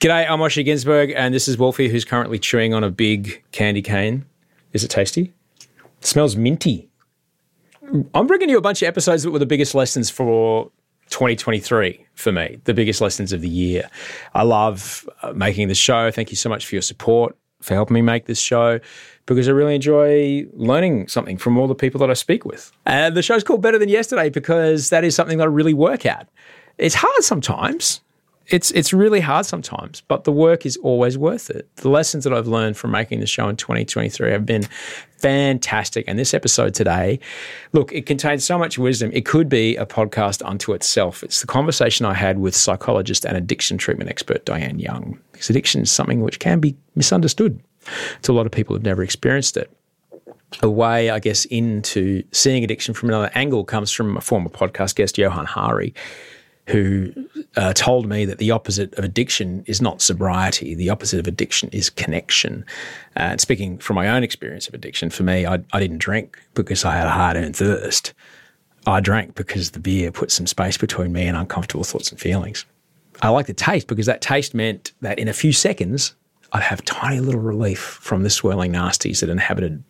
G'day, I'm Osher Günsberg, and this is Wolfie, who's currently chewing on a big candy cane. Is it tasty? It smells minty. I'm bringing you a bunch of episodes that were the biggest lessons for 2023 for me, the biggest lessons of the year. I love uh, making this show. Thank you so much for your support, for helping me make this show, because I really enjoy learning something from all the people that I speak with. And the show's called Better Than Yesterday because that is something that I really work at. It's hard sometimes it's it's really hard sometimes, but the work is always worth it. The lessons that I've learned from making the show in 2023 have been fantastic. And this episode today, look, it contains so much wisdom. It could be a podcast unto itself. It's the conversation I had with psychologist and addiction treatment expert Diane Young. Because addiction is something which can be misunderstood to a lot of people who've never experienced it a way, I guess, into seeing addiction from another angle comes from a former podcast guest, Johann Hari, who uh, told me that the opposite of addiction is not sobriety. The opposite of addiction is connection. Uh, and speaking from my own experience of addiction, for me, I, I didn't drink because I had a hard earned thirst. I drank because the beer put some space between me and uncomfortable thoughts and feelings. I liked the taste because that taste meant that in a few seconds, I'd have tiny little relief from the swirling nasties that inhabited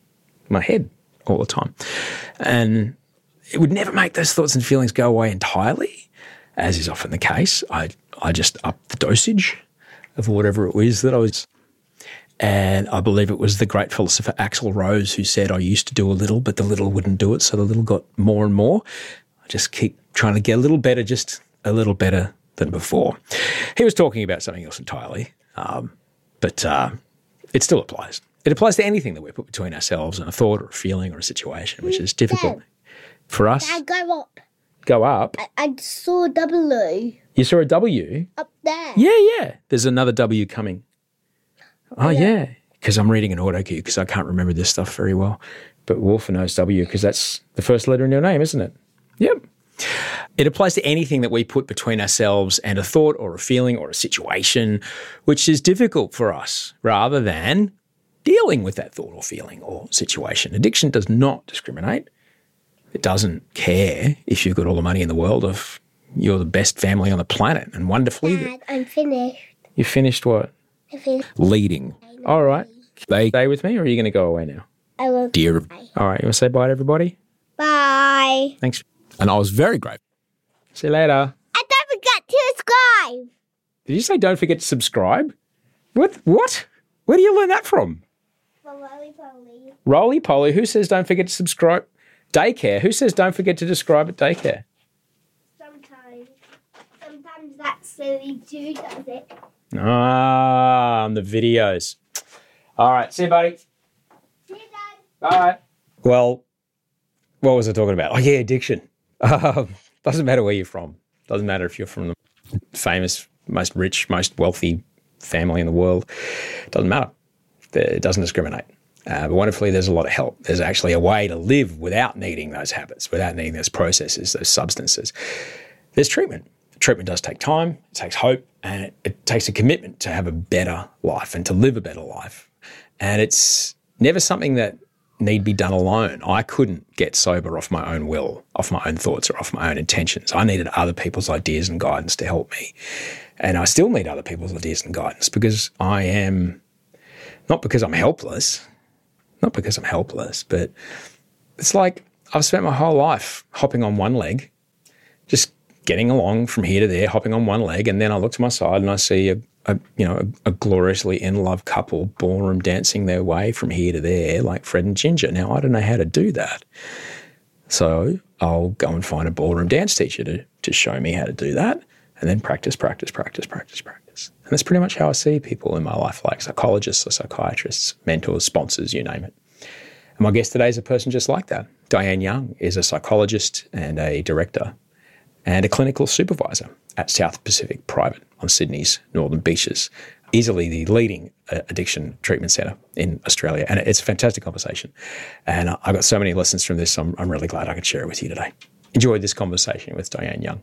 my head all the time. And it would never make those thoughts and feelings go away entirely as is often the case, I, I just upped the dosage of whatever it was that I was. And I believe it was the great philosopher Axl Rose who said, I used to do a little, but the little wouldn't do it. So the little got more and more. I just keep trying to get a little better, just a little better than before. He was talking about something else entirely, um, but uh, it still applies. It applies to anything that we put between ourselves and a thought or a feeling or a situation, which is difficult for us. Dad, go up. I, I saw a W You saw a W. up there. Yeah, yeah. There's another W coming. Oh, yeah. Because I'm reading an auto cue because I can't remember this stuff very well. But Wolf knows W because that's the first letter in your name, isn't it? Yep. It applies to anything that we put between ourselves and a thought or a feeling or a situation, which is difficult for us rather than dealing with that thought or feeling or situation. Addiction does not discriminate. It doesn't care if you've got all the money in the world, if you're the best family on the planet and wonderfully. Dad, I'm finished. You finished what? Finished. Leading. All right. They stay with me or are you going to go away now? I will. Dear. All right. You want to say bye to everybody? Bye. Thanks. And I was very grateful. See you later. And don't forget to subscribe. Did you say don't forget to subscribe? What? What? Where do you learn that from? Roly poly. Roly poly. Who says don't forget to subscribe? Daycare. Who says don't forget to describe at daycare? Sometimes. Sometimes that silly too does it. Ah, on the videos. All right. See you, buddy. See you, Dad. Bye. Well, what was I talking about? Oh, yeah, addiction. Um, doesn't matter where you're from. Doesn't matter if you're from the famous, most rich, most wealthy family in the world. Doesn't matter. It doesn't discriminate. Uh, but wonderfully, there's a lot of help. There's actually a way to live without needing those habits, without needing those processes, those substances. There's treatment. Treatment does take time, it takes hope, and it, it takes a commitment to have a better life and to live a better life. And it's never something that need be done alone. I couldn't get sober off my own will, off my own thoughts, or off my own intentions. I needed other people's ideas and guidance to help me. And I still need other people's ideas and guidance because I am, not because I'm helpless, not because I'm helpless, but it's like I've spent my whole life hopping on one leg, just getting along from here to there, hopping on one leg, and then I look to my side and I see a, a you know a, a gloriously in love couple ballroom dancing their way from here to there, like Fred and Ginger. Now I don't know how to do that, so I'll go and find a ballroom dance teacher to to show me how to do that, and then practice, practice, practice, practice, practice. And that's pretty much how I see people in my life, like psychologists or psychiatrists, mentors, sponsors, you name it. And my guest today is a person just like that. Diane Young is a psychologist and a director and a clinical supervisor at South Pacific Private on Sydney's northern beaches. Easily the leading uh, addiction treatment centre in Australia. And it's a fantastic conversation. And I got so many lessons from this. I'm, I'm really glad I could share it with you today. Enjoyed this conversation with Diane Young.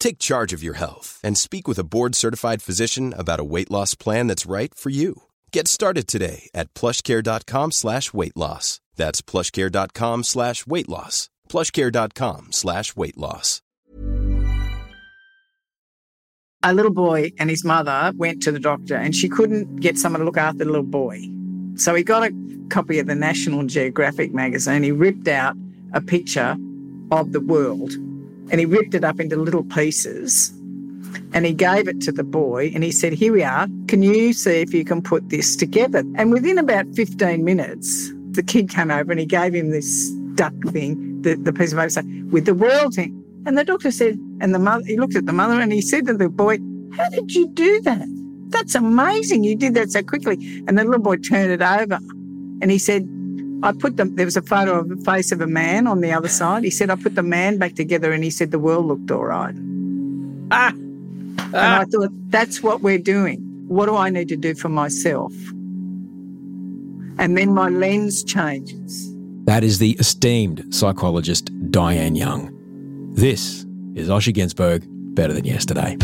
Take charge of your health and speak with a board certified physician about a weight loss plan that's right for you. Get started today at plushcare.com slash weight loss. That's plushcare.com slash weight loss. Plushcare.com slash weight loss. A little boy and his mother went to the doctor and she couldn't get someone to look after the little boy. So he got a copy of the National Geographic magazine. He ripped out a picture of the world and he ripped it up into little pieces and he gave it to the boy and he said, Here we are. Can you see if you can put this together? And within about 15 minutes, the kid came over and he gave him this duck thing, the, the piece of paper with the world in. And the doctor said, and the mother, he looked at the mother and he said to the boy, How did you do that? That's amazing. You did that so quickly. And the little boy turned it over and he said, I put them, there was a photo of the face of a man on the other side. He said, I put the man back together and he said the world looked all right. Ah! And I thought, that's what we're doing. What do I need to do for myself? And then my lens changes. That is the esteemed psychologist Diane Young. This is Osher Günsberg, Better Than Yesterday.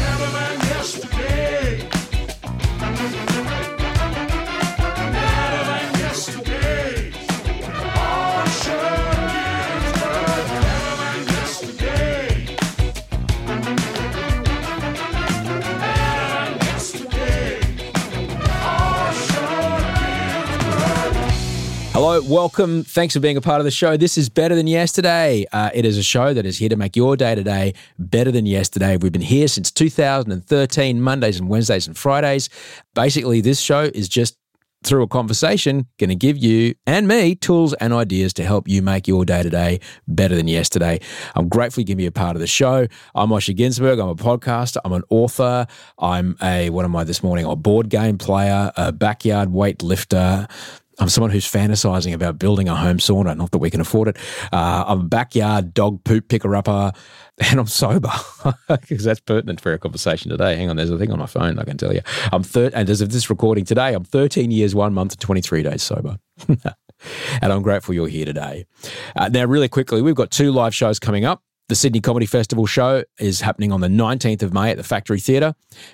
Welcome. Thanks for being a part of the show. This is Better Than Yesterday. Uh, it is a show that is here to make your day today better than yesterday. We've been here since 2013, Mondays and Wednesdays and Fridays. Basically, this show is just through a conversation, going to give you and me tools and ideas to help you make your day to day better than yesterday. I'm grateful you give me a part of the show. I'm Osher Günsberg. I'm a podcaster. I'm an author. I'm a, what am I this morning? A board game player, a backyard weightlifter. I'm someone who's fantasizing about building a home sauna, not that we can afford it. Uh, I'm a backyard dog poop picker upper, and I'm sober because that's pertinent for our conversation today. Hang on, there's a thing on my phone I can tell you. I'm thir- and as of this recording today, I'm 13 years, one month, and 23 days sober. and I'm grateful you're here today. Uh, now, really quickly, we've got two live shows coming up. The Sydney Comedy Festival show is happening on the 19th of May at the Factory Theatre.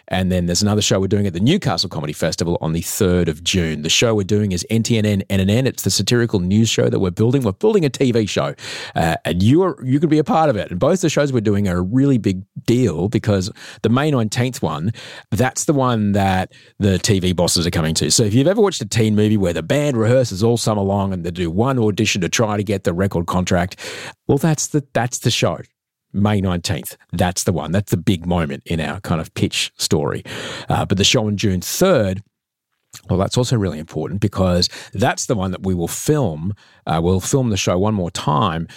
And then there's another show we're doing at the Newcastle Comedy Festival on the 3rd of June. The show we're doing is NTNN NNN. It's the satirical news show that we're building. We're building a TV show. Uh, and you are you can be a part of it. And both the shows we're doing are a really big deal because the May 19th one, that's the one that the TV bosses are coming to. So if you've ever watched a teen movie where the band rehearses all summer long and they do one audition to try to get the record contract, well, that's the that's the show. May 19th. That's the one. That's the big moment in our kind of pitch story. Uh, but the show on June 3rd, well, that's also really important because that's the one that we will film. Uh, we'll film the show one more time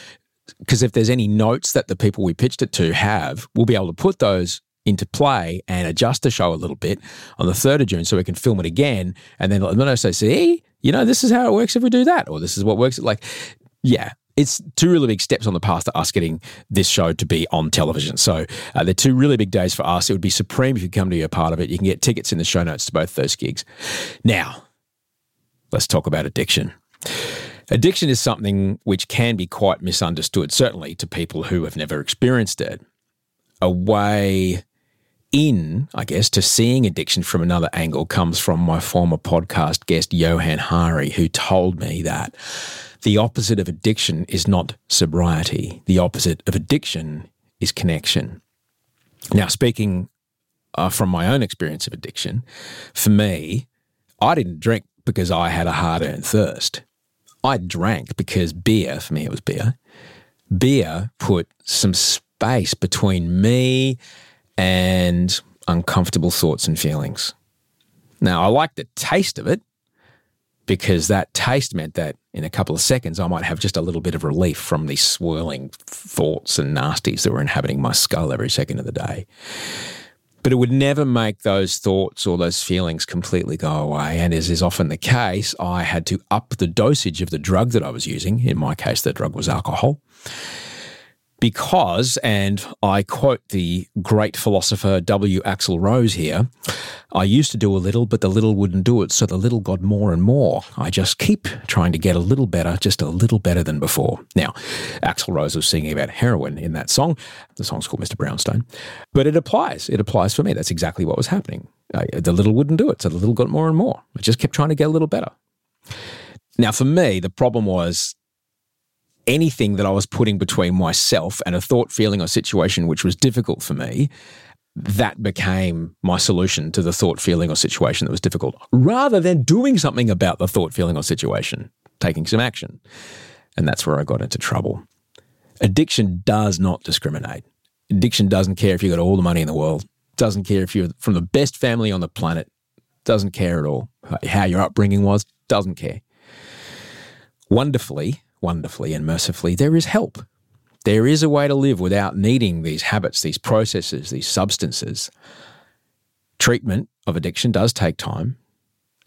because if there's any notes that the people we pitched it to have, we'll be able to put those into play and adjust the show a little bit on the 3rd of June so we can film it again. And then let us say, see, you know, this is how it works if we do that, or this is what works. Like, yeah, it's two really big steps on the path to us getting this show to be on television. So uh, they're two really big days for us. It would be supreme if you come to be a part of it. You can get tickets in the show notes to both those gigs. Now, let's talk about addiction. Addiction is something which can be quite misunderstood, certainly to people who have never experienced it. A way in, I guess, to seeing addiction from another angle comes from my former podcast guest, Johann Hari, who told me that the opposite of addiction is not sobriety. The opposite of addiction is connection. Now, speaking uh, from my own experience of addiction, for me, I didn't drink because I had a hard earned thirst. I drank because beer, for me, it was beer. Beer put some space between me and uncomfortable thoughts and feelings. Now, I liked the taste of it because that taste meant that in a couple of seconds, I might have just a little bit of relief from these swirling thoughts and nasties that were inhabiting my skull every second of the day. But it would never make those thoughts or those feelings completely go away. And as is often the case, I had to up the dosage of the drug that I was using. In my case, the drug was alcohol because, and I quote the great philosopher W. Axl Rose here, I used to do a little, but the little wouldn't do it, so the little got more and more. I just keep trying to get a little better, just a little better than before. Now, Axl Rose was singing about heroin in that song. The song's called Mr. Brownstone, but it applies. It applies for me. That's exactly what was happening. I, the little wouldn't do it, so the little got more and more. I just kept trying to get a little better. Now, for me, the problem was anything that I was putting between myself and a thought, feeling, or situation which was difficult for me, that became my solution to the thought, feeling, or situation that was difficult, rather than doing something about the thought, feeling, or situation, taking some action. And that's where I got into trouble. Addiction does not discriminate. Addiction doesn't care if you've got all the money in the world, doesn't care if you're from the best family on the planet, doesn't care at all how your upbringing was, doesn't care. Wonderfully, wonderfully and mercifully, there is help. There is a way to live without needing these habits, these processes, these substances. Treatment of addiction does take time.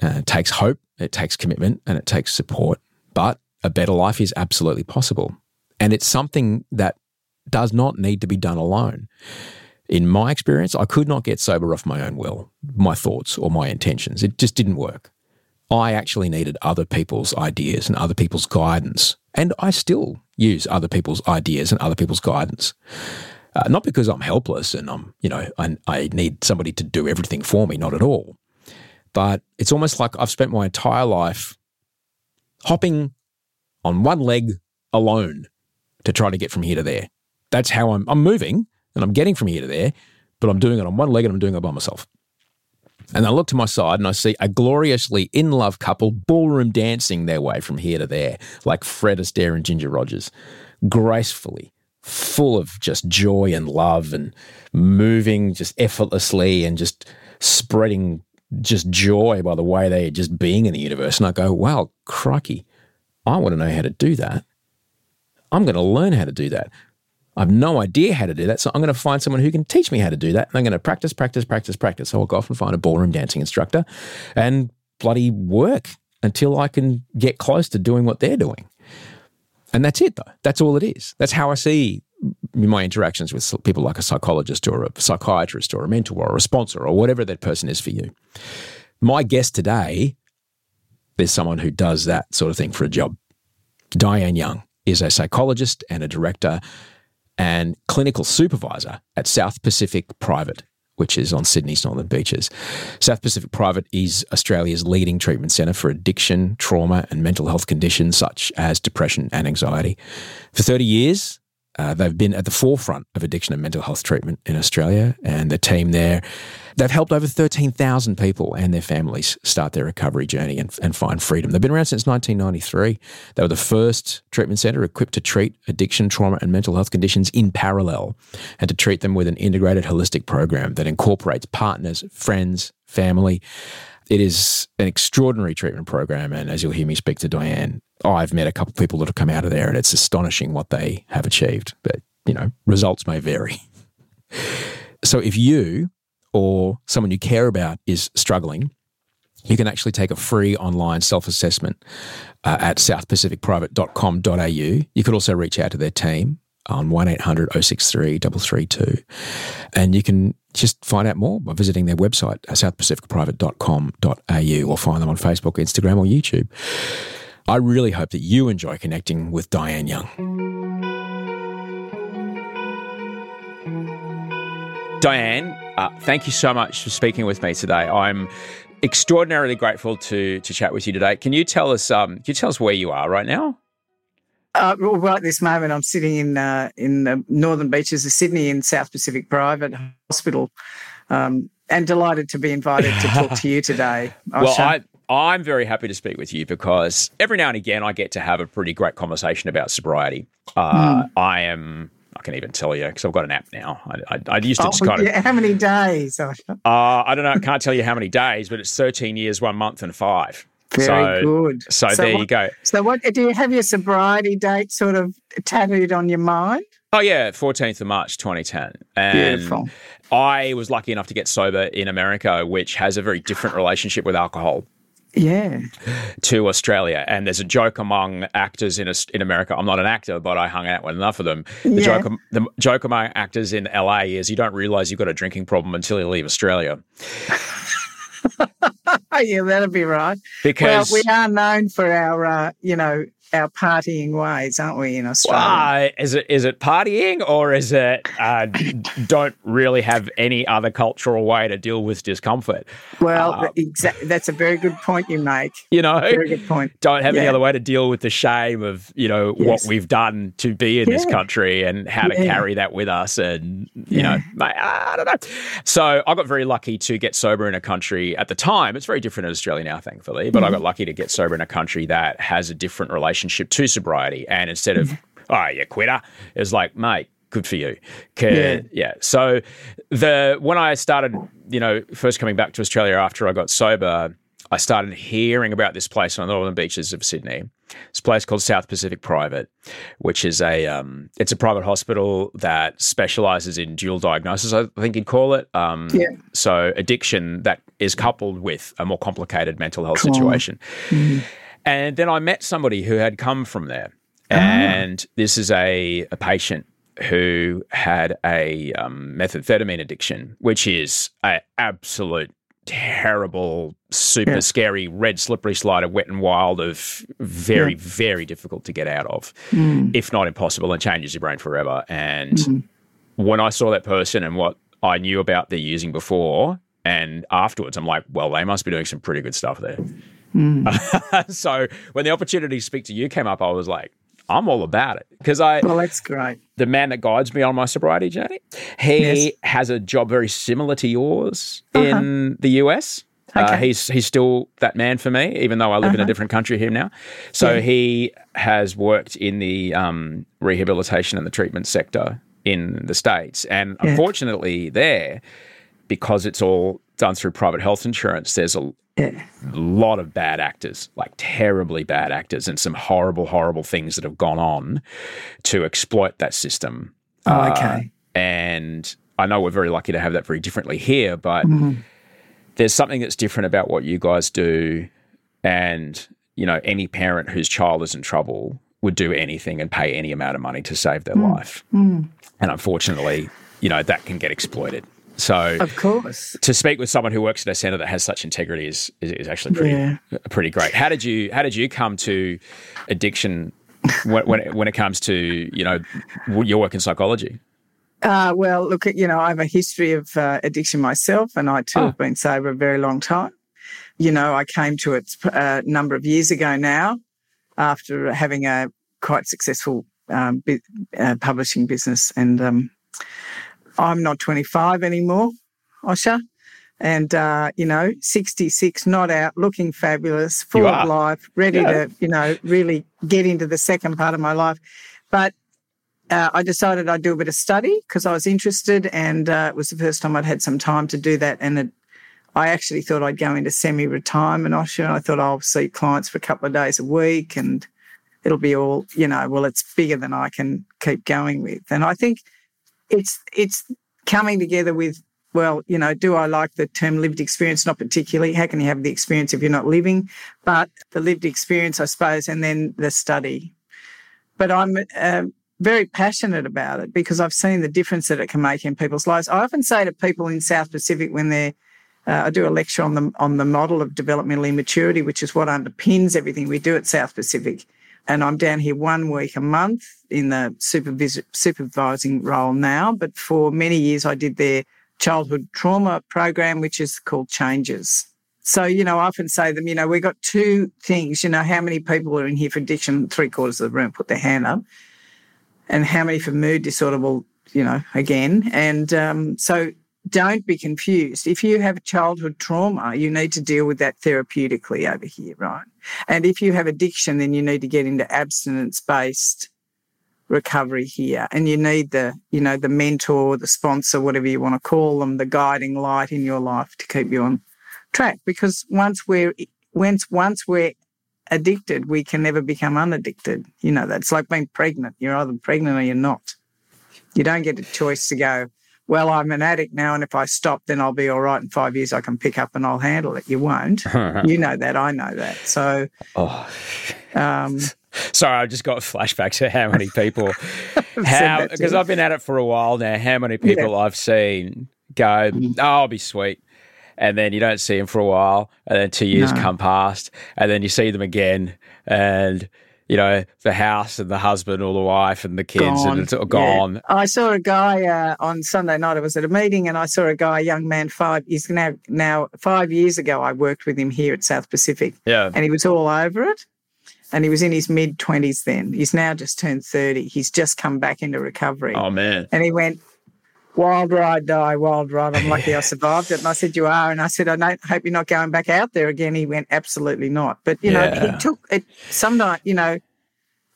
Uh, it takes hope, it takes commitment, and it takes support. But a better life is absolutely possible. And it's something that does not need to be done alone. In my experience, I could not get sober off my own will, my thoughts, or my intentions. It just didn't work. I actually needed other people's ideas and other people's guidance. And I still use other people's ideas and other people's guidance. Uh, not because I'm helpless and I'm, you know, I, I need somebody to do everything for me, not at all. But it's almost like I've spent my entire life hopping on one leg alone to try to get from here to there. That's how I'm, I'm moving and I'm getting from here to there, but I'm doing it on one leg and I'm doing it by myself. And I look to my side and I see a gloriously in love couple ballroom dancing their way from here to there, like Fred Astaire and Ginger Rogers, gracefully, full of just joy and love and moving just effortlessly and just spreading just joy by the way they're just being in the universe. And I go, wow, crikey, I want to know how to do that. I'm going to learn how to do that. I have no idea how to do that. So I'm going to find someone who can teach me how to do that. And I'm going to practice, practice, practice, practice. So I'll go off and find a ballroom dancing instructor and bloody work until I can get close to doing what they're doing. And that's it, though. That's all it is. That's how I see my interactions with people like a psychologist or a psychiatrist or a mentor or a sponsor or whatever that person is for you. My guest today, there's someone who does that sort of thing for a job. Diane Young is a psychologist and a director and clinical supervisor at South Pacific Private, which is on Sydney's northern beaches. South Pacific Private is Australia's leading treatment centre for addiction, trauma, and mental health conditions such as depression and anxiety. For 30 years, uh, they've been at the forefront of addiction and mental health treatment in Australia, and the team there, they've helped over 13,000 people and their families start their recovery journey and, and find freedom. They've been around since 1993. They were the first treatment centre equipped to treat addiction, trauma, and mental health conditions in parallel and to treat them with an integrated holistic program that incorporates partners, friends, family. It is an extraordinary treatment program, and as you'll hear me speak to Diane, I've met a couple of people that have come out of there, and it's astonishing what they have achieved. But you know, results may vary. so if you or someone you care about is struggling, you can actually take a free online self assessment uh, at southpacificprivate.com.au. You could also reach out to their team on 1800 063 332. And you can just find out more by visiting their website, southpacificprivate.com.au, or find them on Facebook, Instagram, or YouTube. I really hope that you enjoy connecting with Diane Young. Diane, uh, thank you so much for speaking with me today. I'm extraordinarily grateful to to chat with you today. Can you tell us um, can you tell us where you are right now? Uh, well, right at this moment, I'm sitting in uh, in the northern beaches of Sydney in South Pacific Private Hospital, um, and delighted to be invited to talk to you today. well, I, I'm very happy to speak with you because every now and again I get to have a pretty great conversation about sobriety. Uh, mm. I am. I can even tell you because I've got an app now. I, I, I used to oh, just kind yeah. of. How many days? Uh, I don't know. I can't tell you how many days, but it's 13 years, one month, and five. Very so, good. So, so there what, you go. So what do you have your sobriety date sort of tattooed on your mind? Oh yeah, 14th of March 2010. And Beautiful. I was lucky enough to get sober in America, which has a very different relationship with alcohol. Yeah. To Australia. And there's a joke among actors in in America. I'm not an actor, but I hung out with enough of them. The, yeah. joke, the joke among actors in LA is you don't realize you've got a drinking problem until you leave Australia. yeah, that'd be right. Because well, we are known for our, uh, you know, our partying ways, aren't we, in Australia? Uh, is it is it partying or is it uh, don't really have any other cultural way to deal with discomfort? Well, uh, exa- that's a very good point you make. You know, very good point. Don't have yeah. any other way to deal with the shame of you know yes. what we've done to be in yeah. this country and how to yeah. carry that with us, and you know, I don't know. So I got very lucky to get sober in a country at the time. It's very different in Australia now, thankfully, but mm-hmm. I got lucky to get sober in a country that has a different relationship relationship to sobriety. And instead of, oh, you quitter, it's like, mate, good for you. Yeah. yeah. So the when I started, you know, first coming back to Australia after I got sober, I started hearing about this place on the northern beaches of Sydney. It's a place called South Pacific Private, which is a um, it's a private hospital that specialises in dual diagnosis. I think you'd call it. Um, yeah. So addiction that is coupled with a more complicated mental health situation. Mm-hmm. And then I met somebody who had come from there. Ah. And this is a, a patient who had a um, methamphetamine addiction, which is an absolute terrible, super yeah. scary, red slippery slide of wet and wild of very, yeah. very difficult to get out of, mm. if not impossible, and changes your brain forever. And mm. when I saw that person and what I knew about their using before and afterwards, I'm like, well, they must be doing some pretty good stuff there. Mm. so when the opportunity to speak to you came up, I was like, I'm all about it because I. Well, that's great. The man that guides me on my sobriety journey, he yes. has a job very similar to yours uh-huh. in the US. Uh, okay. Uh, he's he's still that man for me, even though I live uh-huh. in a uh-huh. different country here now. So yeah. he has worked in the um, rehabilitation and the treatment sector in the states, and yeah. unfortunately, there because it's all done through private health insurance, there's a yeah. lot of bad actors, like terribly bad actors, and some horrible, horrible things that have gone on to exploit that system. Oh, okay. Uh, and I know we're very lucky to have that very differently here, but mm-hmm. there's something that's different about what you guys do. And, you know, any parent whose child is in trouble would do anything and pay any amount of money to save their mm. life. Mm. And unfortunately, you know, that can get exploited. So, of course, to speak with someone who works at a centre that has such integrity is is, is actually pretty yeah. pretty great. How did you how did you come to addiction when when it, when it comes to you know your work in psychology? Uh, well, look, you know, I have a history of uh, addiction myself, and I too oh. have been sober a very long time. You know, I came to it a uh, number of years ago now, after having a quite successful um, bi- uh, publishing business, and um, I'm not 25 anymore, Osher. And, uh, you know, 66, not out, looking fabulous, full of life, ready yeah. to, you know, really get into the second part of my life. But uh, I decided I'd do a bit of study because I was interested, and uh, it was the first time I'd had some time to do that. And it, I actually thought I'd go into semi-retirement, Osher, and I thought I'll see clients for a couple of days a week, and it'll be all, you know, well, it's bigger than I can keep going with. And I think it's it's coming together with well, you know, do I like the term lived experience? Not particularly. How can you have the experience if you're not living? But the lived experience, I suppose, and then the study. But I'm uh, very passionate about it because I've seen the difference that it can make in people's lives. I often say to people in South Pacific when they're Uh, I do a lecture on the on the model of developmental immaturity, which is what underpins everything we do at South Pacific. And I'm down here one week a month in the supervis- supervising role now. But for many years, I did their childhood trauma program, which is called Changes. So, you know, I often say to them, you know, we've got two things. You know, how many people are in here for addiction? Three quarters of the room put their hand up. And how many for mood disorder? Well, you know, again. And um, so don't be confused. If you have childhood trauma, you need to deal with that therapeutically over here, right? And if you have addiction, then you need to get into abstinence based recovery here. And you need the, you know, the mentor, the sponsor, whatever you want to call them, the guiding light in your life to keep you on track. Because once we're once once we're addicted, we can never become unaddicted. You know, that's like being pregnant. You're either pregnant or you're not. You don't get a choice to go, well, I'm an addict now, and if I stop, then I'll be all right. In five years, I can pick up and I'll handle it. You won't. you know that. I know that. So, Oh, um, sorry, I just got flashbacks to how many people, how because. I've been at it for a while now. How many people I've seen go, Mm. "Oh, I'll be sweet," and then you don't see them for a while, and then two years No. come past, and then you see them again, and you know the house and the husband or the wife and the kids, and it's all Yeah. gone. I saw a guy uh, on Sunday night. I was at a meeting, and I saw a guy, a young man, five. He's now now five years ago. I worked with him here at South Pacific, Yeah, and he was all over it. And he was in his mid twenties then. He's now just turned thirty. He's just come back into recovery. oh man, And he went, Wild ride, die, wild ride. I'm lucky I survived it. And I said, You are. And I said, I don't, hope you're not going back out there again. He went, Absolutely not. But, you know, Yeah. he took it, sometimes, you know,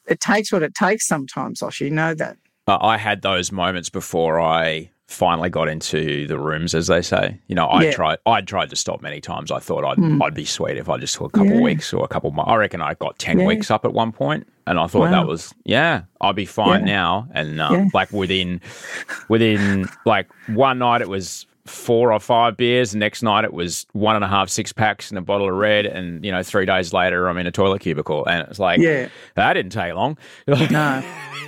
it takes what it takes sometimes, Osh. You know that. I had those moments before I finally got into the rooms, as they say. You know, I Yeah. tried. I tried to stop many times. I thought I'd Mm. I'd be sweet if I just took a couple Yeah. weeks or a couple. Months. I reckon I got ten Yeah. weeks up at one point, and I thought Wow. that was yeah, I'll be fine now. And uh, like within within like one night, it was four or five beers. The next night, it was one and a half six packs and a bottle of red. And you know, three days later, I'm in a toilet cubicle, and it's like Yeah. that didn't take long. No.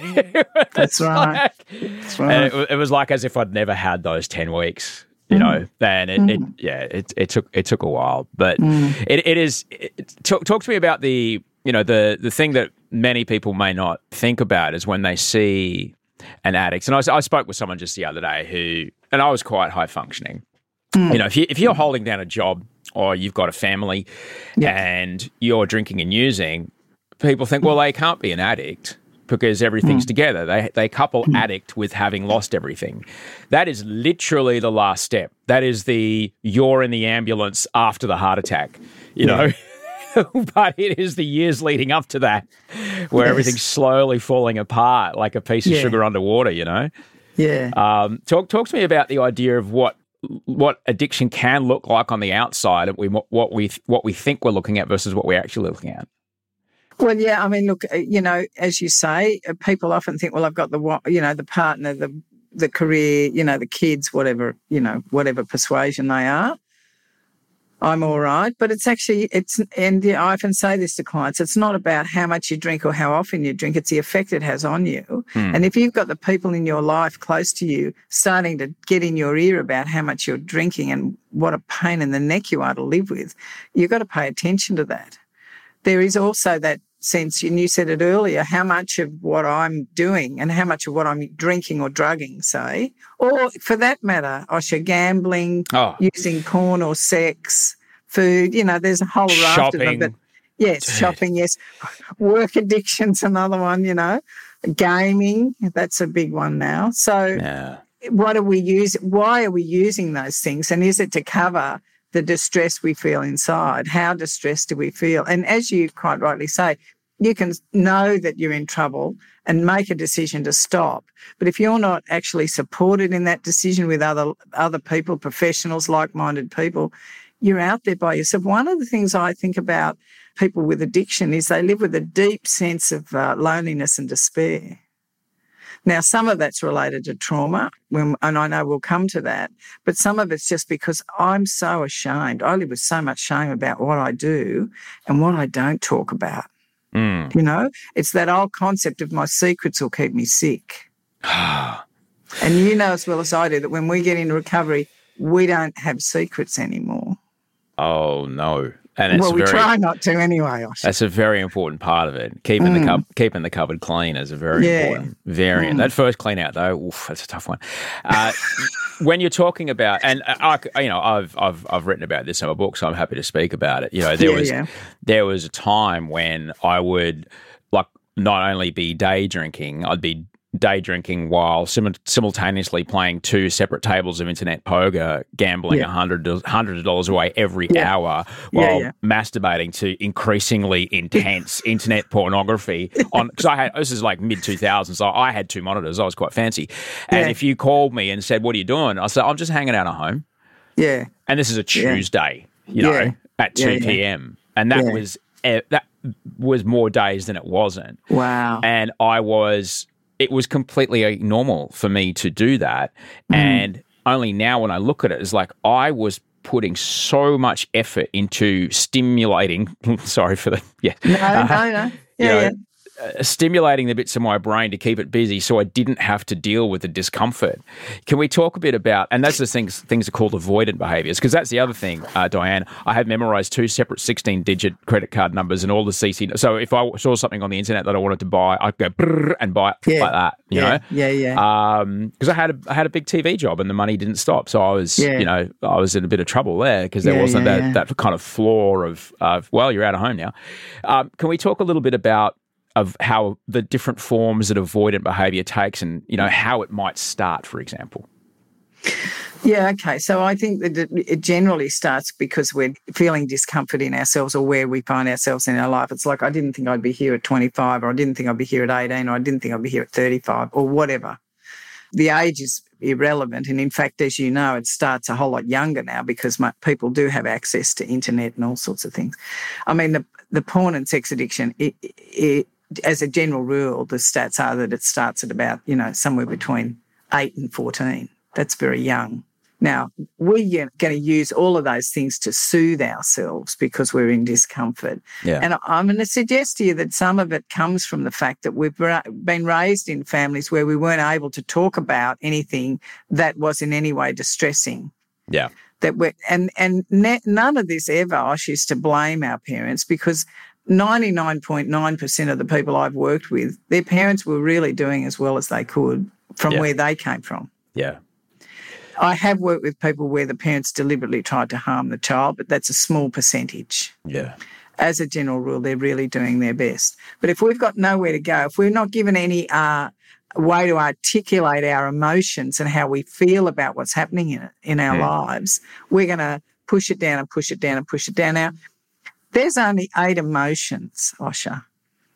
That's right. That's right. And it, it was like as if I'd never had those ten weeks, you know. Mm. And it, it mm. yeah, it, it took it took a while, but mm. it, it is. It, talk, talk to me about the you know the the thing that many people may not think about is when they see an addicts. And I, I spoke with someone just the other day who, and I was quite high functioning. You know, if you if you're holding down a job or you've got a family and you're drinking and using, people think, well, they can't be an addict because everything's mm. together. They they couple mm. addict with having lost everything. That is literally the last step. That is the you're in the ambulance after the heart attack. You know. but it is the years leading up to that where Yes. everything's slowly falling apart like a piece of Yeah. sugar underwater, you know? yeah. Um, talk talk to me about the idea of what what addiction can look like on the outside, and we what we what we think we're looking at versus what we're actually looking at. Well, yeah, I mean, look, uh, you know, as you say, uh, people often think, well, I've got the, you know, the partner, the the career, you know, the kids, whatever, you know, whatever persuasion they are. I'm mm. all right, but it's actually it's, and I often say this to clients: it's not about how much you drink or how often you drink; it's the effect it has on you. Hmm. And if you've got the people in your life close to you starting to get in your ear about how much you're drinking and what a pain in the neck you are to live with, you've got to pay attention to that. There is also that sense, and you said it earlier, how much of what I'm doing and how much of what I'm drinking or drugging, say, or for that matter, Osher, gambling, Oh. using porn or sex, food, you know, there's a whole raft of them. But yes, shopping, yes. Work addiction's another one, you know. Gaming, that's a big one now. So Yeah. what are we using? Why are we using those things? And is it to cover the distress we feel inside? How distressed do we feel? And as you quite rightly say, you can know that you're in trouble and make a decision to stop. But if you're not actually supported in that decision with other other people, professionals, like-minded people, you're out there by yourself. One of the things I think about people with addiction is they live with a deep sense of uh, loneliness and despair. Now, some of that's related to trauma, and I know we'll come to that, but some of it's just because I'm so ashamed. I live with so much shame about what I do and what I don't talk about. Mm. You know, it's that old concept of my secrets will keep me sick. and you know as well as I do that when we get into recovery, we don't have secrets anymore. Oh no. And it's well, we very try not to anyway. That's a very important part of it. Keeping the cup, keeping the cupboard clean is a very Mm. Yeah. Mm. important variant. That first clean out though, oof, that's a tough one. Uh, when you're talking about, and I, I- you know, I've I've I've written about this in my book, so I'm happy to speak about it. You know, there Yeah, was yeah. there was a time when I would like not only be day drinking, I'd be day drinking while sim- simultaneously playing two separate tables of internet poker, gambling a Yeah. of dollars away every Yeah. hour while yeah. masturbating to increasingly intense internet pornography on because I had this is like mid 2000s so I had two monitors I was quite fancy and if you called me and said what are you doing I said I'm just hanging out at home Yeah. and this is a Tuesday you know at 2 Yeah, yeah. p.m and that was that was more days than it wasn't Wow. and I was it was completely normal for me to do that Mm. and only now when I look at it it's like I was putting so much effort into stimulating sorry for the yeah no, uh, no, no. you know, yeah. Uh, stimulating the bits of my brain to keep it busy so I didn't have to deal with the discomfort. Can we talk a bit about, and that's the things, things are called avoidant behaviors, because that's the other thing, uh, Diane. I had memorized two separate 16 digit credit card numbers and all the CC. So if I saw something on the internet that I wanted to buy, I'd go and buy it Yeah. like that, you yeah, know? yeah, yeah. because I had a I had a big TV job and the money didn't stop, so I was Yeah. you know I was in a bit of trouble there because there wasn't that that kind of floor of of well you're out of home now. Um, can we talk a little bit about of how the different forms that avoidant behaviour takes and you know how it might start, for example? Yeah, okay. So I think that it generally starts because we're feeling discomfort in ourselves or where we find ourselves in our life. It's like, I didn't think I'd be here at 25, or I didn't think I'd be here at 18, or I didn't think I'd be here at 35, or whatever. The age is irrelevant. And in fact, as you know, it starts a whole lot younger now because mo- people do have access to internet and all sorts of things. I mean, the, the porn and sex addiction, it, it, as a general rule, the stats are that it starts at about, you know, somewhere between 8 and 14. That's very young. Now, we're going to use all of those things to soothe ourselves because we're in discomfort. Yeah. And I'm going to suggest to you that some of it comes from the fact that we've been raised in families where we weren't able to talk about anything that was in any way distressing. Yeah. That we and and ne- none of this ever. I used to blame our parents because 99.9% of the people I've worked with, their parents were really doing as well as they could from Yeah. where they came from. Yeah. I have worked with people where the parents deliberately tried to harm the child, but that's a small percentage. Yeah. As a general rule, they're really doing their best. But if we've got nowhere to go, if we're not given any uh, way to articulate our emotions and how we feel about what's happening in in our lives, we're going to push it down and push it down and push it down. Now, there's only eight emotions, Osher.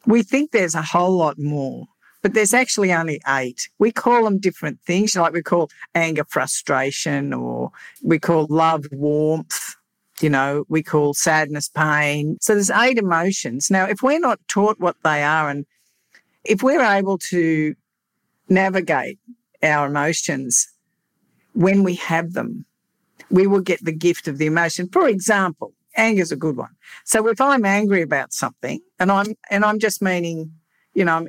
We think there's a whole lot more, but there's actually only eight. We call them different things, like we call anger frustration, or we call love warmth, you know, we call sadness pain. So there's eight emotions. Now, if we're not taught what they are and if we're able to navigate our emotions when we have them, we will get the gift of the emotion. For example, anger is a good one. So if I'm angry about something and I'm and I'm just meaning, you know, I'm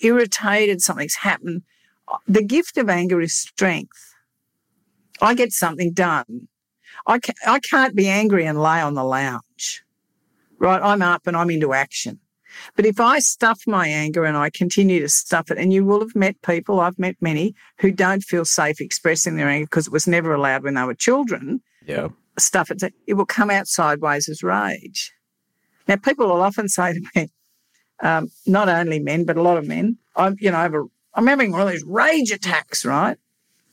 irritated, something's happened, the gift of anger is strength. I get something done. I, ca- I can't be angry and lay on the lounge, right? I'm up and I'm into action. But if I stuff my anger and I continue to stuff it, and you will have met people, I've met many who don't feel safe expressing their anger because it was never allowed when they were children, Yeah. Stuff it, it will come out sideways as rage. Now, people will often say to me, um, not only men, but a lot of men, I'm, you know, I have a, I'm having one of these rage attacks, right?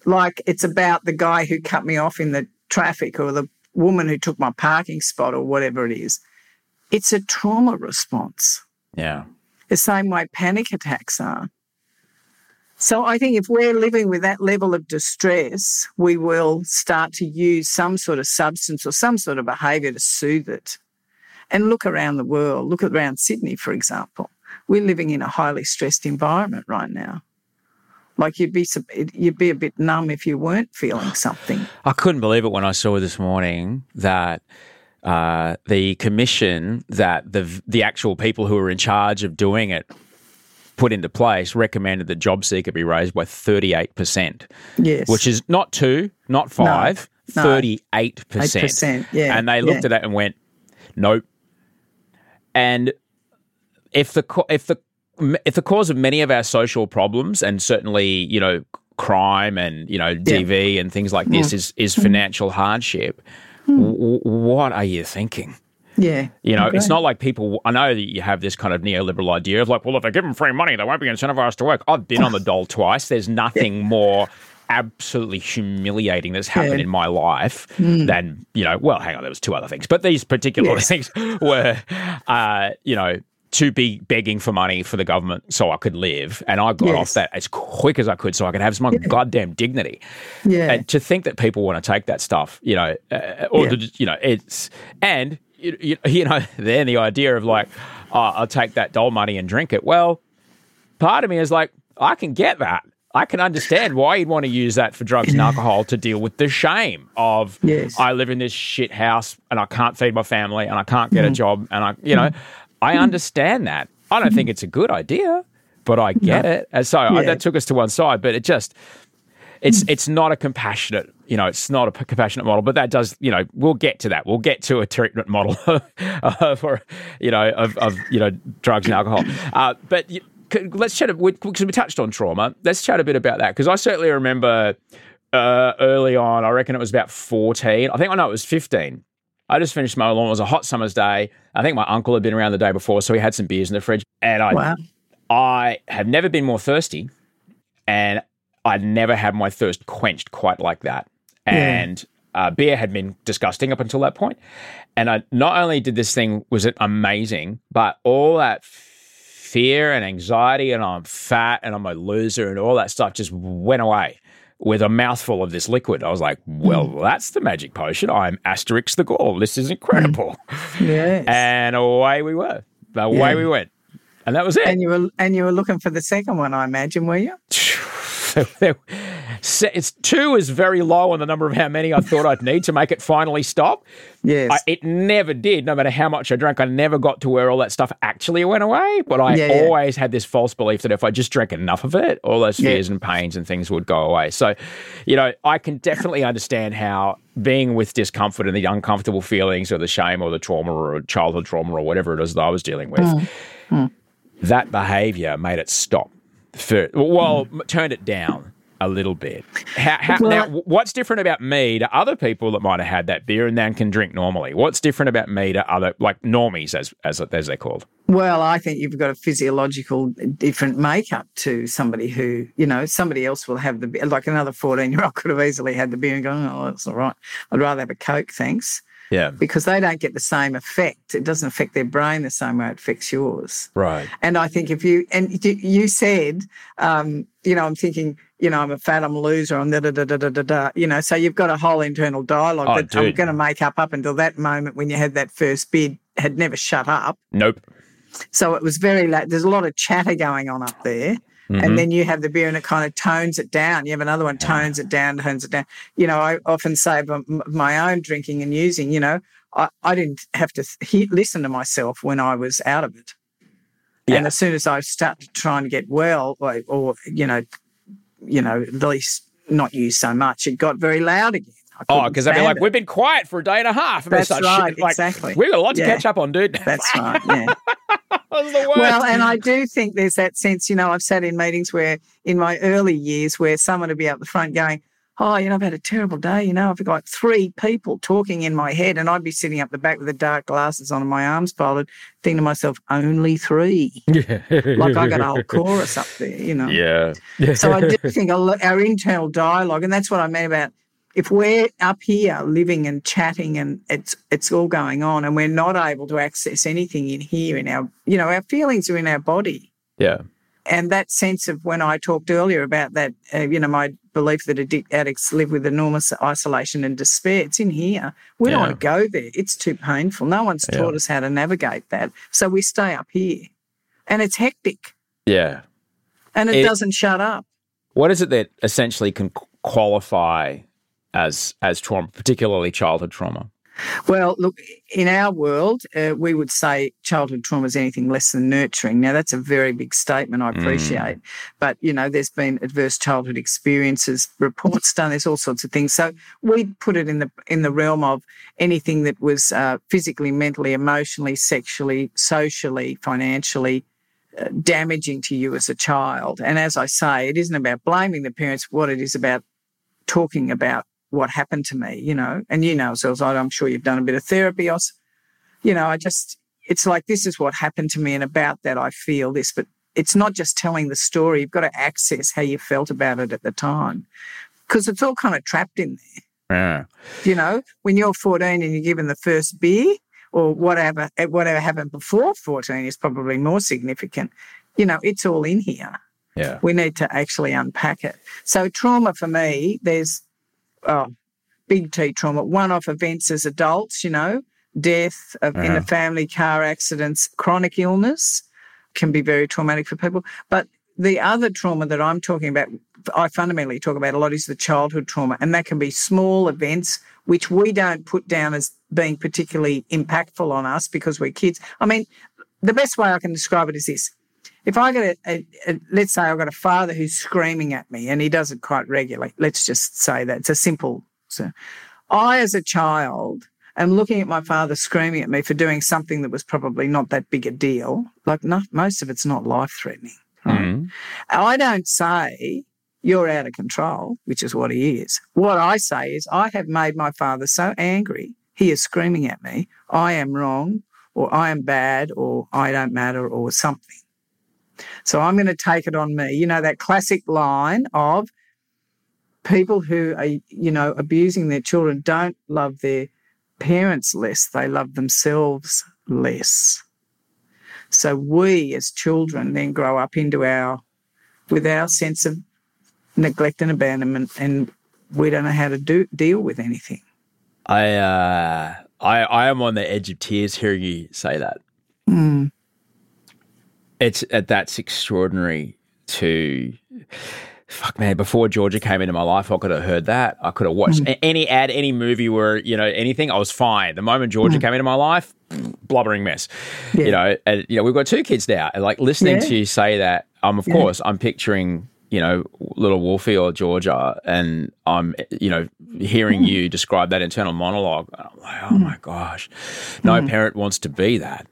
Like it's about the guy who cut me off in the traffic or the woman who took my parking spot or whatever it is. It's a trauma response, Yeah. the same way panic attacks are. So I think if we're living with that level of distress, we will start to use some sort of substance or some sort of behaviour to soothe it. And look around the world, look around Sydney, for example. We're living in a highly stressed environment right now. Like you'd be, you'd be a bit numb if you weren't feeling something. I couldn't believe it when I saw this morning that uh, the commission that the the actual people who are in charge of doing it put into place recommended that job seeker be raised by thirty eight percent, Yes. which is not two, not five. No. thirty-eight percent. 8%, yeah, and they looked yeah. at it and went, "Nope." And if the if the if the cause of many of our social problems and certainly you know crime and you know DV and things like Mm. this is is financial hardship, w- what are you thinking? Yeah. You know, it's not like people. I know that you have this kind of neoliberal idea of like, well, if they give them free money, they won't be incentivized to work. I've been on the dole twice. There's nothing more absolutely humiliating that's happened Yeah. in my life than you know. Well, hang on, there was two other things, but these particular Yes. things were, uh, you know. To be begging for money for the government so I could live, and I got Yes. off that as quick as I could so I could have some goddamn dignity. Yeah. And to think that people want to take that stuff, you know, uh, or Yeah. the, you know, it's and you, you, you know, then the idea of like, oh, I'll take that doll money and drink it. Well, part of me is like, I can get that. I can understand why you'd want to use that for drugs and alcohol to deal with the shame of Yes. I live in this shit house and I can't feed my family and I can't get a Mm. job and I, you know, mm-hmm. I understand that. I don't think mm-hmm. it's a good idea, but I get it. And so uh, I, that took us to one side, but it just it's it's not a compassionate you know it's not a compassionate model but that does you know we'll get to that we'll get to a treatment model uh, for you know of, of you know drugs and alcohol uh, but let's chat because we touched on trauma let's chat a bit about that because i certainly remember uh, early on i reckon it was about 14 i think i know it was 15 I just finished my lawn. It was a hot summer's day. I think my uncle had been around the day before, so he had some beers in the fridge. And I Wow. I have never been more thirsty, and I'd never had my thirst quenched quite like that. And uh, beer had been disgusting up until that point. And I not only did this thing was it amazing, but all that fear and anxiety, and I'm fat and I'm a loser, and all that stuff just went away with a mouthful of this liquid. I was like, well, that's the magic potion. I'm Asterix the Gaul. This is incredible. Yes. And away we were. Away Yeah. we went. And that was it. and you were and you were looking for the second one, I imagine, were you? Se- it's two is very low on the number of how many I thought I'd need to make it finally stop. Yes. I, it never did. No matter how much I drank, I never got to where all that stuff actually went away. But I Yeah, yeah. always had this false belief that if I just drank enough of it, all those Yeah. fears and pains and things would go away. So, you know, I can definitely understand how being with discomfort and the uncomfortable feelings or the shame or the trauma or childhood trauma or whatever it is that I was dealing with, Mm. that behavior made it stop. For, well, m- turned it down a little bit. How, how, Well, now, what's different about me to other people that might have had that beer and then can drink normally? What's different about me to other like normies, as as as they're called? Well, I think you've got a physiological different makeup to somebody who, you know, somebody else will have the beer. Like another 14 year old could have easily had the beer and gone, oh, that's all right. I'd rather have a Coke, thanks. Yeah, Because they don't get the same effect. It doesn't affect their brain the same way it affects yours. right. And I think if you, and you- said, um, you know, I'm thinking, you know, I'm a fat, I'm a loser, I'm da da da da da da da. You know, so you've got a whole internal dialogue Oh, that I'm going to make up up until that moment when you had that first bid had never shut up. Nope. So it was very late. There's a lot of chatter going on up there. Mhm. And then you have the beer and it kind of tones it down. You have another one, tones it down, tones it down. You know, I often say about my own drinking and using, you know, I, I didn't have to listen to myself when I was out of it. Yeah. And as soon as I started trying to get well, or, or you know, you know, at least not use so much, it got very loud again. Oh, because they'd be like, it. we've been quiet for a day and a half. And That's right, shit. Like, exactly. We've got a lot to Yeah. catch up on, dude. That's right. Yeah. Well, and I do think there's that sense, you know, I've sat in meetings where in my early years where someone would be up the front going, Oh, you know, I've had a terrible day. You know, I've got three people talking in my head, and I'd be sitting up the back with the dark glasses on and my arms folded, thinking to myself, only three. yeah. Like I got a whole chorus up there, you know. Yeah. So I do think our internal dialogue, and that's what I meant about if we're up here living and chatting and it's it's all going on, and we're not able to access anything in here in our, you know, our feelings are in our body, yeah. and that sense of when I talked earlier about that, uh, you know, my belief that addic- addicts live with enormous isolation and despair, it's in here. We don't want to go there. It's too painful. No one's Yeah. taught us how to navigate that, so we stay up here, and it's hectic, Yeah. and it, It- doesn't shut up. What is it that essentially can qualify as as trauma, particularly childhood trauma? Well, look, in our world, uh, we would say childhood trauma is anything less than nurturing. Now, that's a very big statement, I appreciate. But, you know, there's been adverse childhood experiences, reports done, there's all sorts of things. So we put it in the in the realm of anything that was uh, physically, mentally, emotionally, sexually, socially, financially uh, damaging to you as a child. And as I say, it isn't about blaming the parents, what it is about talking about what happened to me, you know, and you know, so I'm sure you've done a bit of therapy. I was, you know, I just, it's like, this is what happened to me. And about that, I feel this, but it's not just telling the story. You've got to access how you felt about it at the time because it's all kind of trapped in there. Yeah. You know, when you're 14 and you're given the first beer or whatever, eh, whatever happened before 14 is probably more significant. You know, it's all in here. Yeah. We need to actually unpack it. So trauma for me, there's oh, big T trauma, one off events as adults, you know, death of, in the uh-huh. family, car accidents, chronic illness can be very traumatic for people. But the other trauma that I'm talking about, I fundamentally talk about a lot is the childhood trauma, and that can be small events which we don't put down as being particularly impactful on us because we're kids. I mean, the best way I can describe it is this. If I get a, a, a, let's say I've got a father who's screaming at me and he does it quite regularly, let's just say that it's a simple. So I, as a child, am looking at my father screaming at me for doing something that was probably not that big a deal. Like not, most of it's not life threatening. Right? Mhm. I don't say you're out of control, which is what he is. What I say is I have made my father so angry, he is screaming at me, I am wrong, or I am bad, or I don't matter, or something. So I'm going to take it on me. You know, that classic line of people who are, you know, abusing their children don't love their parents less, they love themselves less. So we as children then grow up into our, with our sense of neglect and abandonment, and we don't know how to do deal with anything. I, uh, I, I am on the edge of tears hearing you say that. Mm. It's uh, that's extraordinary to fuck man before georgia came into my life i could have heard that. I could have watched a- any ad any movie where you know anything i was fine. The moment georgia came into my life blubbering mess. You know and you know we've got two kids now and like listening Yeah. to you say that i'm um of Yeah. course i'm picturing you know little wolfie or georgia and i'm you know hearing you describe that internal monologue i'm like oh my gosh. No parent wants to be that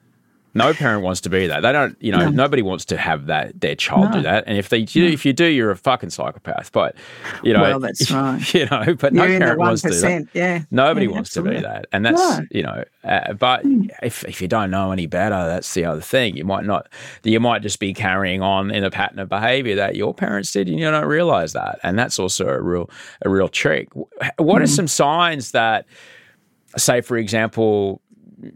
no parent wants to be that. They don't, you know, nobody wants to have that their child do that. And if they do, if you do, you're a fucking psychopath. But you know, Well, that's right. You know, but no You're the parent wants to. that. yeah. Nobody Yeah, wants to be that, and that's No. you know. Uh, but if if you don't know any better, that's the other thing. You might not. You might just be carrying on in a pattern of behaviour that your parents did, and you don't realise that. And that's also a real a real trick. What Mm. are some signs that, say, for example,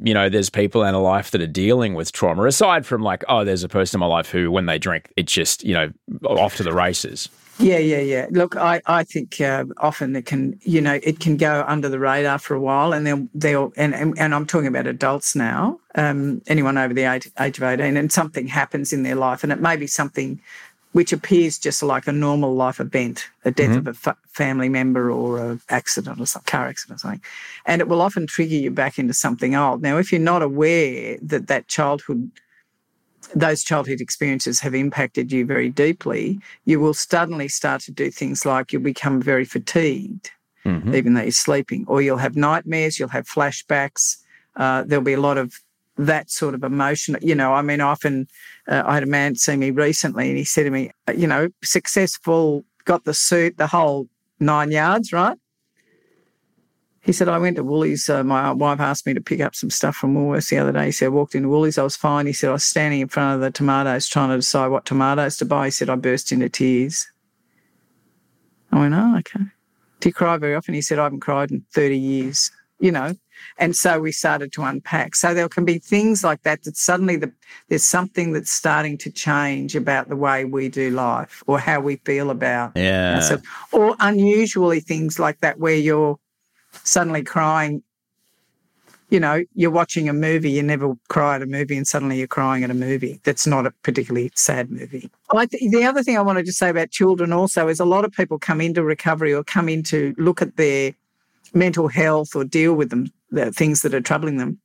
you know, there's people in a life that are dealing with trauma, aside from like, oh, there's a person in my life who, when they drink, it's just, you know, off to the races. Yeah, yeah, yeah. Look, I, I think uh, often it can, you know, it can go under the radar for a while, and then they'll, and, and, and I'm talking about adults now, um, anyone over the age, age of 18, and something happens in their life, and it may be something which appears just like a normal life event, a death of a fa- family member or an accident or some car accident or something, and it will often trigger you back into something old. Now, if you're not aware that that childhood those childhood experiences have impacted you very deeply, you will suddenly start to do things like you'll become very fatigued, even though you're sleeping, or you'll have nightmares, you'll have flashbacks. Uh, there'll be a lot of that sort of emotion. You know, I mean, often uh, I had a man see me recently and he said to me, uh, you know, successful, got the suit, the whole nine yards, right? He said, I went to Woolies. Uh, my wife asked me to pick up some stuff from Woolworths the other day. He said, I walked into Woolies. I was fine. He said, I was standing in front of the tomatoes trying to decide what tomatoes to buy. He said, I burst into tears. I went, oh, okay. Do you cry very often? He said, I haven't cried in 30 years, you know. And so we started to unpack. So there can be things like that that suddenly the, there's something that's starting to change about the way we do life or how we feel about Yeah. ourselves. Or unusually things like that where you're suddenly crying. You know, you're watching a movie, you never cry at a movie, and suddenly you're crying at a movie that's not a particularly sad movie. Th- the other thing I wanted to say about children also is a lot of people come into recovery or come in to look at their mental health or deal with them the things that are troubling them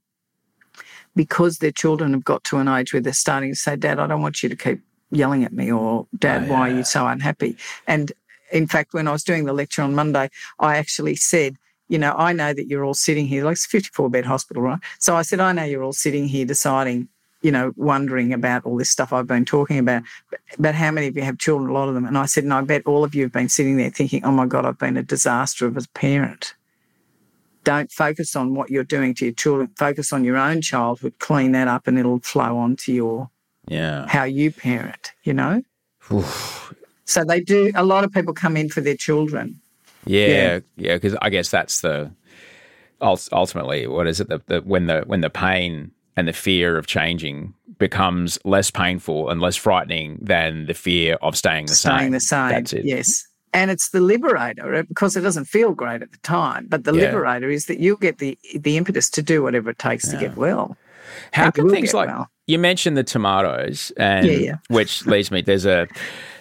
because their children have got to an age where they're starting to say, Dad, I don't want you to keep yelling at me, or Dad, Oh, why are you so unhappy? And in fact, when I was doing the lecture on Monday, I actually said, you know, I know that you're all sitting here, like it's a 54 bed hospital, right? So I said, I know you're all sitting here deciding, you know, wondering about all this stuff I've been talking about, but, but how many of you have children? A lot of them. And I said, and I bet all of you have been sitting there thinking, oh my God, I've been a disaster of a parent. Don't focus on what you're doing to your children. Focus on your own childhood. Clean that up, and it'll flow on to your Yeah. how you parent. You know. Oof. So they do. A lot of people come in for their children. Yeah, yeah, because I guess that's the ultimately what is it the, the when the when the pain and the fear of changing becomes less painful and less frightening than the fear of staying the staying same. the same. That's it. Yes. And it's the liberator because it doesn't feel great at the time. But the Yeah. liberator is that you'll get the the impetus to do whatever it takes to get well. How can things like well. you mentioned the tomatoes, and Yeah, yeah. which leads me there's a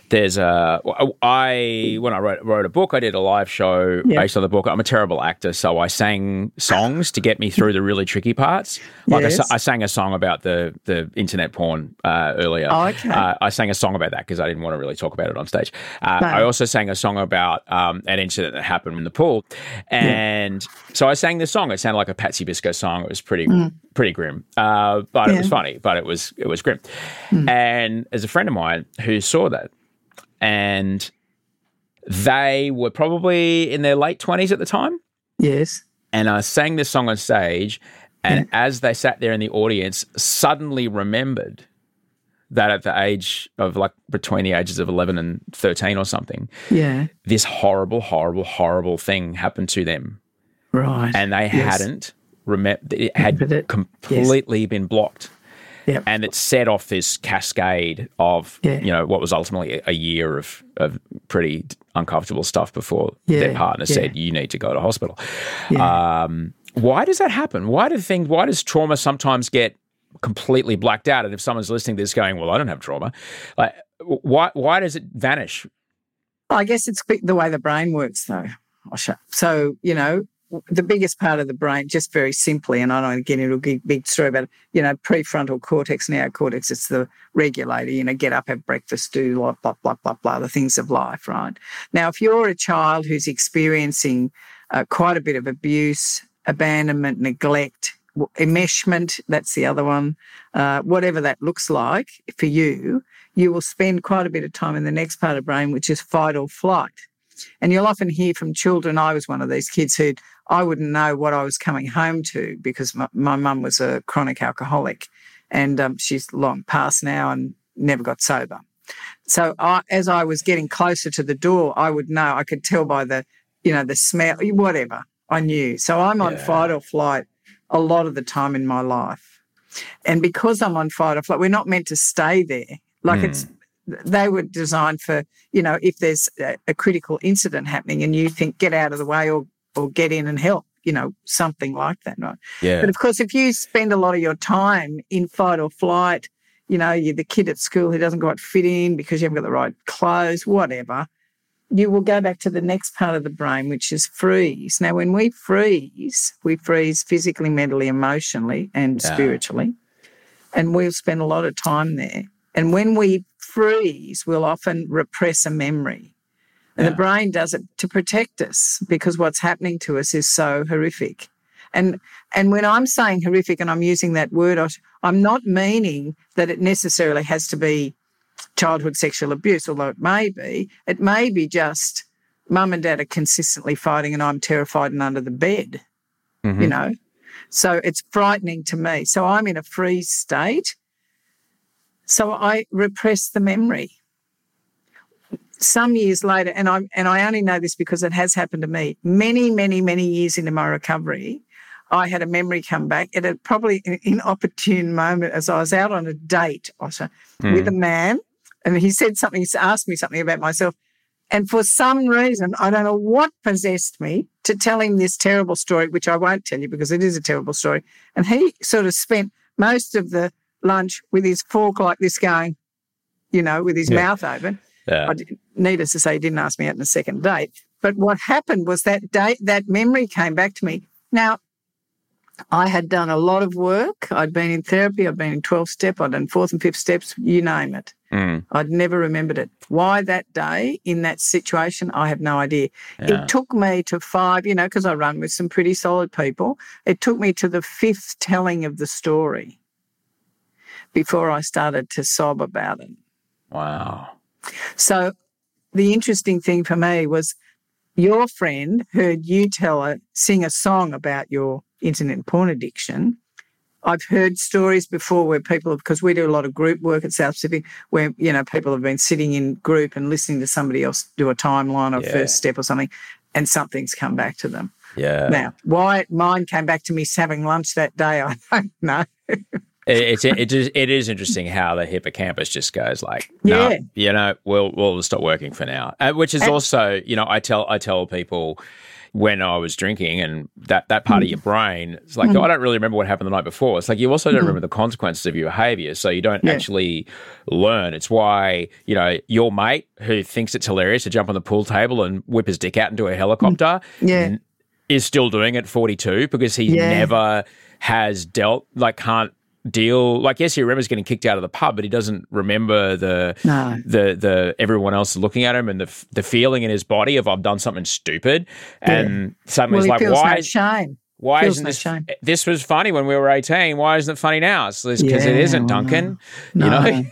there's a I when I wrote wrote a book, I did a live show Yeah. based on the book. I'm a terrible actor, so I sang songs to get me through the really tricky parts. Like I, Yes. sa- I sang a song about the the internet porn uh, earlier. Oh, okay. Uh, I sang a song about that because I didn't want to really talk about it on stage. Uh, No. I also sang a song about um, an incident that happened in the pool, and so I sang this song. It sounded like a Patsy Biscoe song. It was pretty pretty grim, uh, but it was Mm. Yeah. Mm. funny. But it was it was grim. And as a friend of mine who saw that, and they were probably in their late twenties at the time, Yes. and I sang this song on stage. And as they sat there in the audience, suddenly remembered that at the age of like between the ages of 11 and 13 or something, Yeah. this horrible, horrible, horrible thing happened to them. Right. And they Yes. hadn't remembered, it had it. completely been blocked. Yep. And it set off this cascade of, Yeah. you know, what was ultimately a- year of, of pretty uncomfortable stuff before their partner yeah. said, you need to go to hospital. Yeah. Um, why does that happen? Why do things, why does trauma sometimes get completely blacked out? And if someone's listening to this going, well, I don't have trauma, like, why, why does it vanish? I guess it's the way the brain works, though. So, you know, the biggest part of the brain, just very simply, and I don't want to get into a big, big story about you know, prefrontal cortex, neocortex, it's the regulator, you know, get up, have breakfast, do blah, blah, blah, blah, blah, the things of life, right? Now, if you're a child who's experiencing uh, quite a bit of abuse, abandonment, neglect, enmeshment, that's the other one, uh, whatever that looks like for you, you will spend quite a bit of time in the next part of the brain, which is fight or flight. And you'll often hear from children. I was one of these kids who I wouldn't know what I was coming home to because my, mum was a chronic alcoholic and um, she's long past now and never got sober. So I, as I was getting closer to the door, I would know, I could tell by the, you know, the smell, whatever I knew. So I'm on Yeah. fight or flight a lot of the time in my life. And because I'm on fight or flight, we're not meant to stay there. Like Hmm. it's, they were designed for, you know, if there's a, a critical incident happening and you think get out of the way or, or get in and help, you know, something like that, right? Yeah. But of course, if you spend a lot of your time in fight or flight, you know, you're the kid at school who doesn't quite fit in because you haven't got the right clothes, whatever, you will go back to the next part of the brain, which is freeze. Now, when we freeze, we freeze physically, mentally, emotionally, and Yeah. spiritually. And we'll spend a lot of time there. And when we freeze, we'll often repress a memory. And Yeah. the brain does it to protect us because what's happening to us is so horrific. And and when I'm saying horrific and I'm using that word, I'm not meaning that it necessarily has to be childhood sexual abuse, although it may be. It may be just mum and dad are consistently fighting and I'm terrified and under the bed, Mhm. you know? So it's frightening to me. So I'm in a freeze state. So I repress the memory. Some years later, and I and I only know this because it has happened to me. Many, many, many years into my recovery, I had a memory come back at a probably an inopportune moment as I was out on a date Oscar, hmm. with a man, and he said something. He asked me something about myself, and for some reason, I don't know what possessed me to tell him this terrible story, which I won't tell you because it is a terrible story. And he sort of spent most of the lunch with his fork like this, going, you know, with his Yeah. mouth open. Yeah. I did, needless to say, he didn't ask me out on a second date. But what happened was that date, that memory came back to me. Now, I had done a lot of work. I'd been in therapy, I'd been in 12 step, I'd done fourth and fifth steps, you name it. Mm. I'd never remembered it. Why that day in that situation, I have no idea. Yeah. It took me to five, you know, because I run with some pretty solid people. It took me to the fifth telling of the story before I started to sob about it. Wow. So the interesting thing for me was your friend heard you tell her, sing a song about your internet porn addiction. I've heard stories before where people because we do a lot of group work at South Pacific, where, you know, people have been sitting in group and listening to somebody else do a timeline or Yeah. first step or something, and something's come back to them. Yeah. Now, why mine came back to me having lunch that day, I don't know. It, it's it is it is interesting how the hippocampus just goes like, no, Yeah. you know, we'll we'll stop working for now. Uh, which is And- also, you know, I tell I tell people when I was drinking and that that part of mm. your brain, it's like, mm. oh, I don't really remember what happened the night before. It's like you also don't mm-hmm. remember the consequences of your behavior, so you don't Yeah. actually learn. It's why you know your mate who thinks it's hilarious to jump on the pool table and whip his dick out into a mm. helicopter Yeah. is still doing it 42 because he Yeah. never has dealt like can't deal like yes he remembers getting kicked out of the pub but he doesn't remember the No. the the everyone else looking at him and the the feeling in his body of I've done something stupid and suddenly Well, it's like why no shame. why feels isn't no this shame. this was funny when we were 18 why isn't it funny now it's because it Yeah, isn't well, Duncan no. you know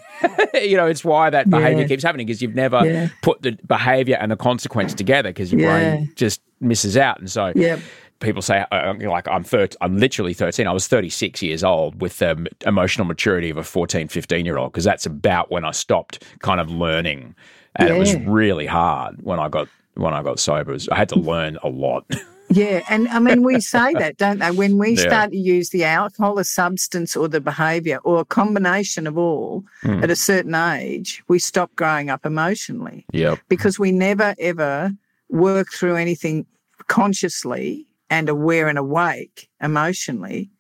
you know it's why that behavior Yeah. keeps happening because you've never Yeah. put the behavior and the consequence together because your Yeah. brain just misses out and so Yep. People say uh, you know, like I'm 30, I'm literally 13 I was 36 years old with the emotional maturity of a 14 15 year old because that's about when I stopped kind of learning. And it was really hard when I got when I got sober. Was- I had to learn a lot. Yeah, and I mean, we say that, don't they? When we Yeah. start to use the alcohol, the substance, or the behaviour, or a combination of all Hmm. at a certain age, we stop growing up emotionally. Yep. Because we never ever work through anything consciously and aware and awake emotionally.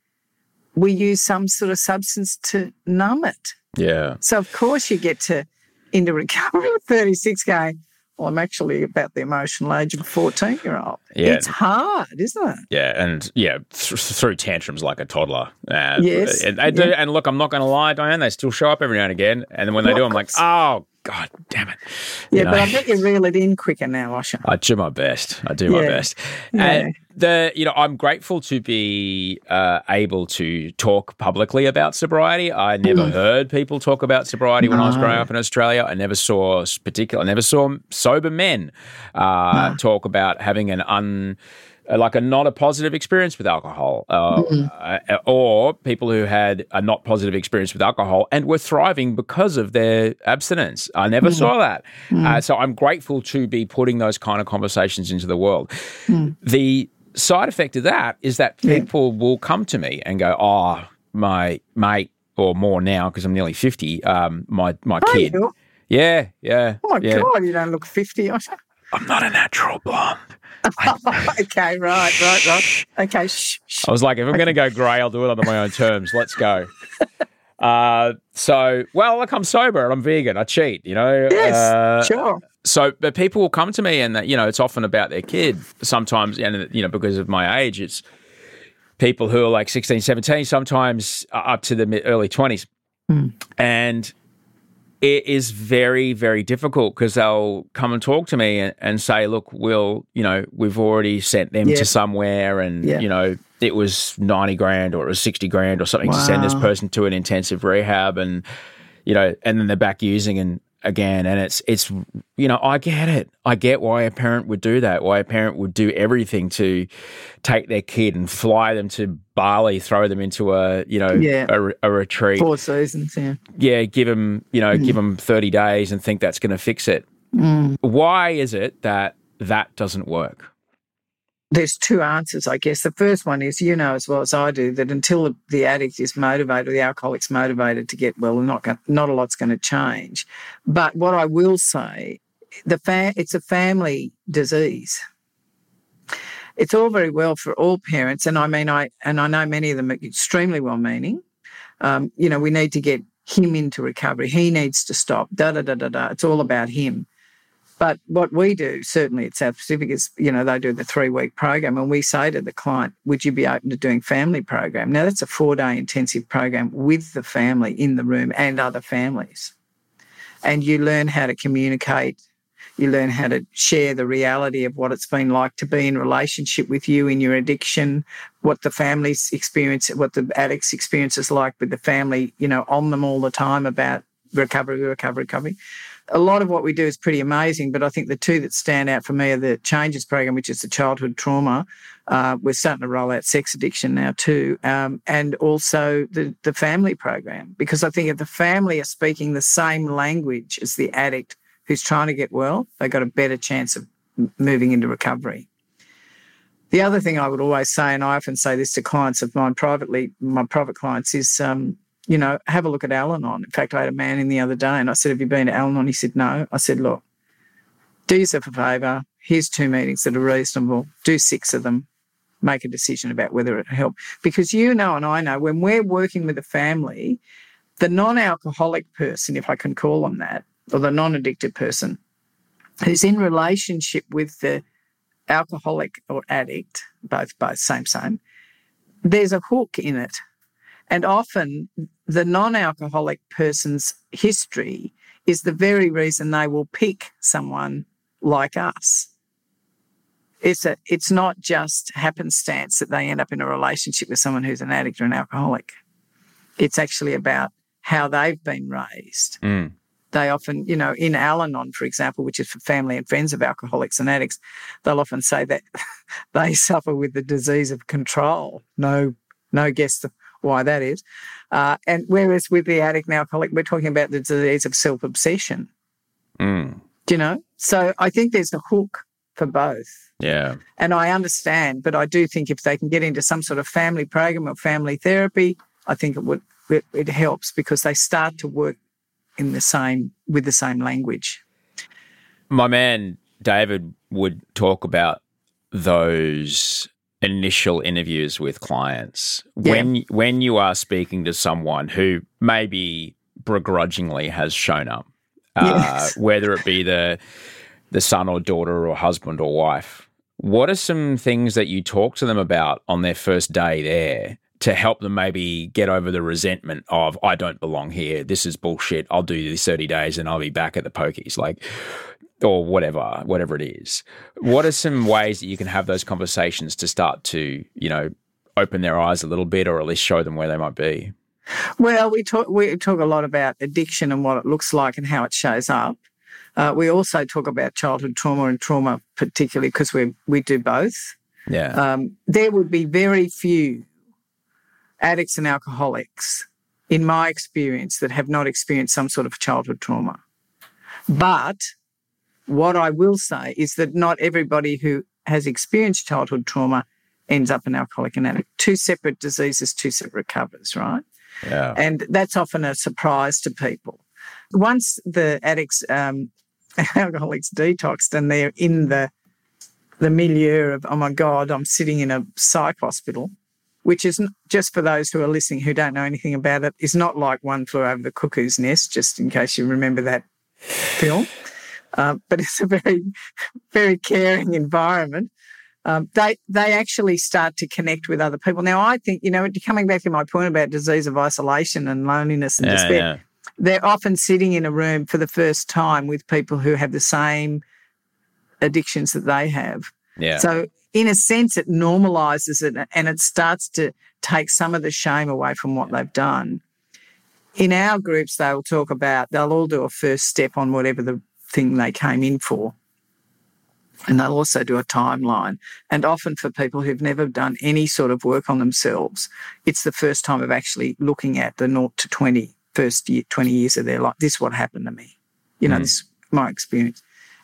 We use some sort of substance to numb it. yeah So, of course, you get to into recovery at 36 going, well, I'm actually about the emotional age of a 14 year old. Yeah. It's hard, isn't it? Yeah, and yeah, th- through tantrums like a toddler. And, Yes, and, they do, yeah. and look, I'm not going to lie, Diane. They still show up every now and again, and then when they do, I'm like, oh god, damn it. You Yeah, know? but I bet you reel it in quicker now, Osher. I do my best. I do my Yeah. best. Yeah. And the you know, I'm grateful to be uh, able to talk publicly about sobriety. I never heard people talk about sobriety when I was growing up in Australia. I never saw particular. I never saw sober men uh, talk about having an un. Uh, Like a not a positive experience with alcohol, uh, uh, or people who had a not positive experience with alcohol and were thriving because of their abstinence. I never saw that. Uh, so I'm grateful to be putting those kind of conversations into the world. The side effect of that is that people will come to me and go, "Oh, my mate, or more now because I'm nearly fifty. Um, my my kid, you? yeah, yeah, Oh my yeah. God, you don't look 50, Osher. I'm not a natural blonde." okay, right, right, right. Okay, shh, shh. I was like, if I'm going to go grey, I'll do it under my own terms. Let's go. Uh, so, well, look, I'm sober and I'm vegan. I cheat, you know. Yes, Uh, sure. so but people will come to me and that you know it's often about their kid sometimes and you know because of my age it's people who are like 16 17 sometimes up to the mid, early 20s and it is very very difficult because they'll come and talk to me and, and say look we'll you know we've already sent them Yeah. to somewhere and Yeah. you know it was 90 grand or it was 60 grand or something to send this person to an intensive rehab and you know, and then they're back using and again, and it's it's you know, I get it. I get why a parent would do that. Why a parent would do everything to take their kid and fly them to Bali, throw them into a you know Yeah. a, a retreat. Four seasons, yeah. Yeah, give them you know Mm. give them thirty days and think that's going to fix it. Why is it that that doesn't work? There's two answers, I guess. The first one is you know as well as I do that until the, addict is motivated, the alcoholic's motivated to get well, not not a lot's going to change. But what I will say, the fa- it's a family disease. It's all very well for all parents, and I mean, I and I know many of them are extremely well-meaning. Um, you know, we need to get him into recovery. He needs to stop. Da da da da da. It's all about him. But what we do, certainly at South Pacific, is you know they do the three week program, and we say to the client, "Would you be open to doing family program?" Now that's a four day intensive program with the family in the room and other families, and you learn how to communicate. You learn how to share the reality of what it's been like to be in relationship with you in your addiction, what the family's experience, what the addict's experience is like with the family, you know, on them all the time about recovery, recovery, recovery a lot of what we do is pretty amazing, but I think the two that stand out for me are the Changes program, which is the childhood trauma. Uh, we're starting to roll out sex addiction now too, um, and also the the family program because I think if the family are speaking the same language as the addict who's trying to get well, they've got a better chance of moving into recovery. The other thing I would always say, and I often say this to clients of mine privately, my private clients, is um, you know, have a look at Al Anon. In fact, I had a man in the other day and I said, Have you been to Al Anon? He said, No. I said, Look, do yourself a favour. Here's two meetings that are reasonable. Do six of them. Make a decision about whether it help. Because you know, and I know, when we're working with a family, the non alcoholic person, if I can call them that, or the non addicted person, who's in relationship with the alcoholic or addict, both, both, same, same, there's a hook in it and often the non alcoholic person's history is the very reason they will pick someone like us. It's, a, it's not just happenstance that they end up in a relationship with someone who's an addict or an alcoholic. It's actually about how they've been raised. Mm. They often, you know, in Al Anon, for example, which is for family and friends of alcoholics and addicts, they'll often say that they suffer with the disease of control. No, no guess why that is. Uh, and whereas with the addict and alcoholic, we're talking about the disease of self obsession. Mm. Do you know? So I think there's a hook for both. Yeah. And I understand, but I do think if they can get into some sort of family program or family therapy, I think it would it, it helps because they start to work in the same with the same language. My man David would talk about those initial interviews with clients Yeah. when when you are speaking to someone who maybe begrudgingly has shown up uh, Yes. whether it be the the son or daughter or husband or wife what are some things that you talk to them about on their first day there to help them maybe get over the resentment of I don't belong here this is bullshit I'll do these 30 days and I'll be back at the pokies like or whatever, whatever it is. What are some ways that you can have those conversations to start to, you know, open their eyes a little bit, or at least show them where they might be? Well, we talk we talk a lot about addiction and what it looks like and how it shows up. Uh, we also talk about childhood trauma and trauma, particularly because we we do both. Yeah, Um, there would be very few addicts and alcoholics, in my experience, that have not experienced some sort of childhood trauma. But what I will say is that not everybody who has experienced childhood trauma ends up an alcoholic and addict. Two separate diseases, two separate covers, right? yeah, And that's often a surprise to people. Once the addicts, um, alcoholics detoxed and they're in the the milieu of, oh my God, I'm sitting in a psych hospital, which is just for those who are listening who don't know anything about it, is not like One Flew Over the Cuckoo's Nest, just in case you remember that film. Um, but it's a very, very caring environment. Um, they they actually start to connect with other people. Now, I think you know, coming back to my point about disease of isolation and loneliness and yeah, despair, yeah. they're often sitting in a room for the first time with people who have the same addictions that they have. yeah. So, in a sense, it normalizes it and it starts to take some of the shame away from what they've done. In our groups, they'll talk about, they'll all do a first step on whatever the thing they came in for. And they'll also do a timeline. And often for people who've never done any sort of work on themselves, it's the first time of actually looking at the 0 to 20, first year, 20 years of their life. This is what happened to me. You know, Mm. this is my experience.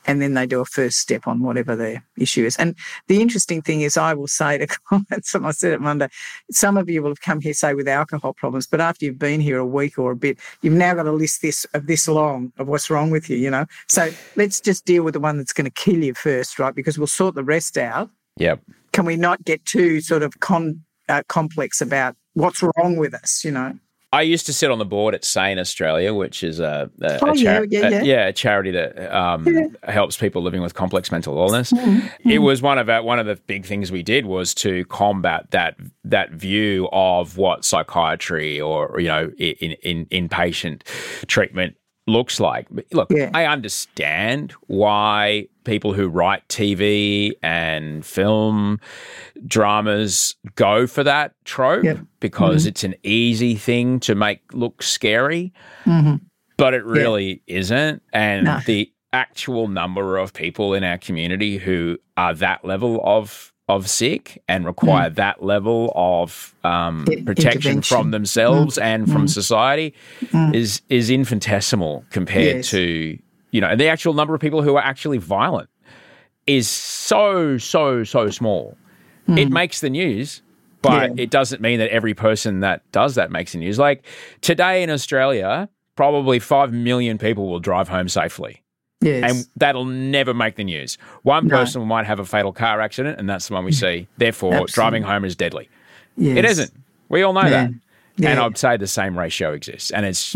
And then they do a first step on whatever their issue is. And the interesting thing is, I will say to clients, and I said it Monday, some of you will have come here, say, with alcohol problems, but after you've been here a week or a bit, you've now got a list this of this long of what's wrong with you, you know? So let's just deal with the one that's going to kill you first, right? Because we'll sort the rest out. Yep. Can we not get too sort of con, uh, complex about what's wrong with us, you know? I used to sit on the board at Sane Australia, which is a, a, Oh, a, yeah, chari- yeah, a- yeah. a charity that um, helps people living with complex mental illness. Mm-hmm. It was one of our, one of the big things we did was to combat that that view of what psychiatry or you know in in inpatient treatment looks like. Look, Yeah. I understand why people who write TV and film dramas go for that trope Yep. because Mm-hmm. it's an easy thing to make look scary, Mhm. but it really isn't. And No. the actual number of people in our community who are that level of of sick and require that level of um, Mm. Protection from themselves and from Mm. society is is infinitesimal compared Yes. to you know and the actual number of people who are actually violent is so so so small. It makes the news, but. Yeah. it doesn't mean that every person that does that makes the news. Like today in Australia, probably five million people will drive home safely. Yes. And that'll never make the news. One No. person might have a fatal car accident, and that's the one we see. Therefore, Absolutely. driving home is deadly. yes. It isn't. We all know Yeah. that. And Yeah. Hmm. I'd say the same ratio exists. And it's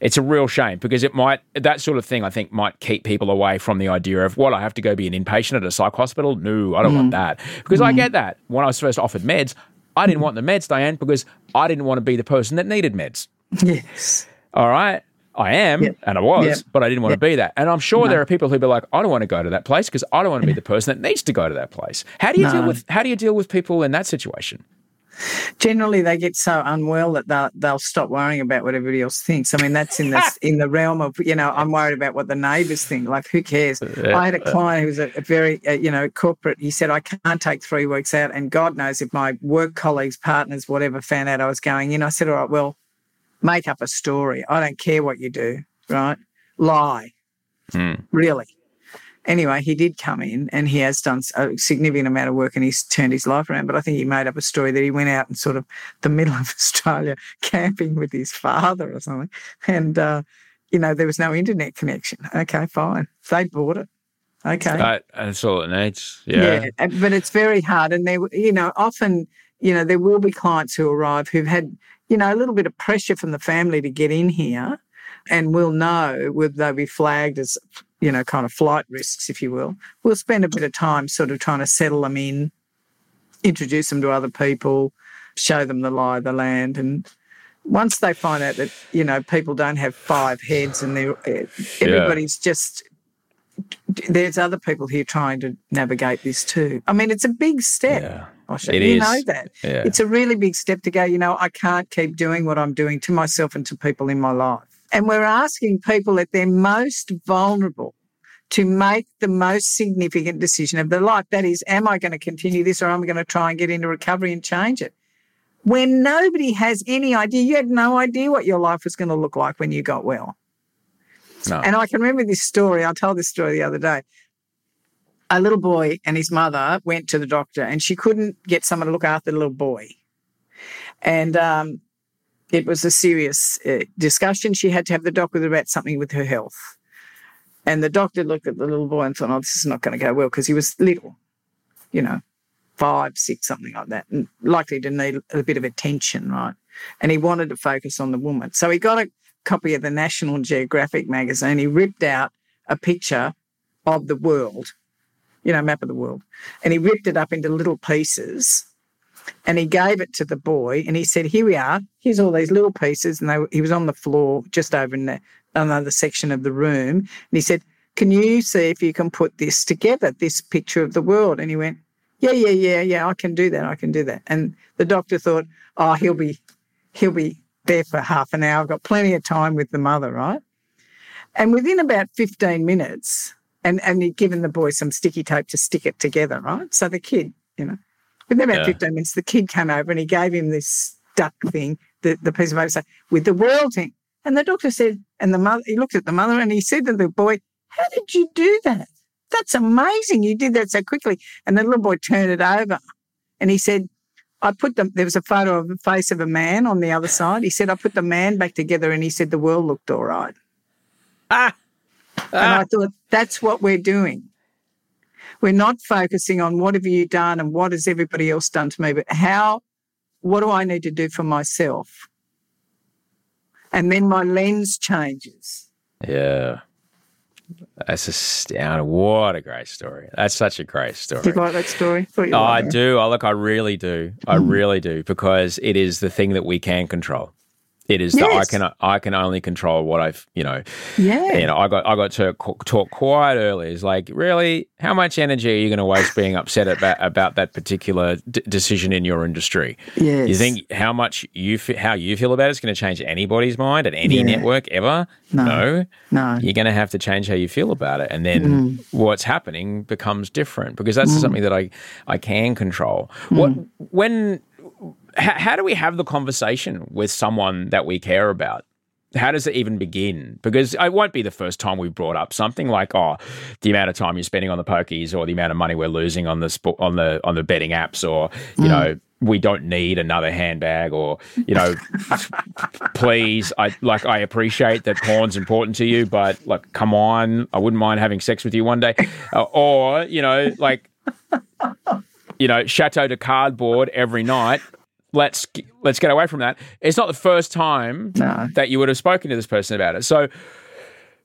it's a real shame because it might that sort of thing I think might keep people away from the idea of what I have to go be an inpatient at a psych hospital. No, I don't Hmm. want that. Because I get that. When I was first offered meds, I didn't want the meds, Diane, because I didn't want to be the person that needed meds. Yes. All right. I am, Yep. and I was, Yep. but I didn't want to be that. And I'm sure there are people who'd be like, I don't want to go to that place because I don't want to be the person that needs to go to that place. How do you deal with how do you deal with people in that situation? Generally, they get so unwell that they'll, they'll stop worrying about what everybody else thinks. I mean, that's in the in the realm of you know, I'm worried about what the neighbours think. Like, who cares? I had a client who was a, a very uh, you know corporate. He said, I can't take three weeks out, and God knows if my work colleagues, partners, whatever, found out I was going in. I said, all right, well, make up a story. I don't care what you do, right? Lie, Hmm. really. Anyway, he did come in and he has done a significant amount of work and he's turned his life around. But I think he made up a story that he went out in sort of the middle of Australia camping with his father or something. And, uh, you know, there was no internet connection. Okay, fine. They bought it. Okay. That, that's all it needs. Yeah. yeah. But it's very hard. And there, you know, often, you know, there will be clients who arrive who've had, you know, a little bit of pressure from the family to get in here and we'll know will they be flagged as, you know, kind of flight risks, if you will. We'll spend a bit of time sort of trying to settle them in, introduce them to other people, show them the lie of the land. And once they find out that, you know, people don't have five heads and they're, eh, everybody's just there's other people here trying to navigate this too. I mean, it's a big step. Yeah. Osher. It you is. know that. Yeah. It's a really big step to go, you know, I can't keep doing what I'm doing to myself and to people in my life. And we're asking people at their most vulnerable to make the most significant decision of their life. That is, am I going to continue this or am I going to try and get into recovery and change it? When nobody has any idea, you had no idea what your life was going to look like when you got well. No. And I can remember this story. I told this story the other day. A little boy and his mother went to the doctor, and she couldn't get someone to look after the little boy. And um, it was a serious uh, discussion. She had to have the doctor about something with her health. And the doctor looked at the little boy and thought, oh, this is not going to go well because he was little, you know, five, six, something like that, and likely to need a bit of attention, right? And he wanted to focus on the woman. So he got a copy of the National Geographic magazine. He ripped out a picture of the world, you know, map of the world, and he ripped it up into little pieces. And he gave it to the boy, and he said, "Here we are. Here's all these little pieces." And they, he was on the floor, just over in the, another section of the room. And he said, "Can you see if you can put this together? This picture of the world?" And he went, "Yeah, yeah, yeah, yeah. I can do that. I can do that." And the doctor thought, "Oh, he'll be, he'll be there for half an hour. I've got plenty of time with the mother, right?" And within about 15 minutes, and, and he'd given the boy some sticky tape to stick it together, right? So the kid, you know, within about Yeah. 15 minutes, the kid came over and he gave him this duck thing, the, the piece of paper, say, with the world in. And the doctor said, and the mother, he looked at the mother and he said to the boy, How did you do that? That's amazing. You did that so quickly. And the little boy turned it over and he said, I put them, there was a photo of the face of a man on the other side. He said, I put the man back together and he said, the world looked all right. Ah. And ah. I thought, that's what we're doing. We're not focusing on what have you done and what has everybody else done to me, but how, what do I need to do for myself And then my lens changes. Yeah. That's astounding. What a great story. That's such a great story. Do you like that story? Oh, I do. I look, I really do. I really do because it is the thing that we can control. It is that I can I can only control what I've you know. Yeah. You know, I got I got to talk quite early. It's like really, how much energy are you going to waste being upset about about that particular d- decision in your industry? Yes. You think how much you fe- how you feel about it is going to change anybody's mind at any Yeah. network ever? No. No. You're going to have to change how you feel about it, and then mm. what's happening becomes different because that's mm. something that I I can control. What mm. when how, how do we have the conversation with someone that we care about? How does it even begin? Because it won't be the first time we've brought up something like, oh, the amount of time you're spending on the pokies, or the amount of money we're losing on the spo- on the on the betting apps, or you know, we don't need another handbag, or you know, please, I like I appreciate that porn's important to you, but like, come on, I wouldn't mind having sex with you one day, uh, or you know, like you know, chateau de cardboard every night. Let's let's get away from that. It's not the first time No. that you would have spoken to this person about it. So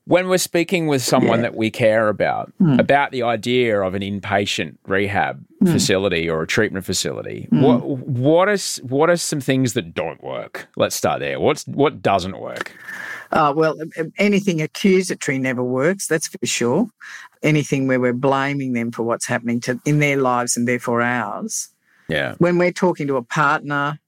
when we're speaking with someone that we care about hmm. about the idea of an inpatient rehab hmm. facility or a treatment facility, hmm. what what is what are some things that don't work? Let's start there. What's what doesn't work? Uh, well, um, um, anything accusatory never works, that's for sure. Anything where we're blaming them for what's happening to in their lives and therefore ours. Yeah. When we're talking to a partner,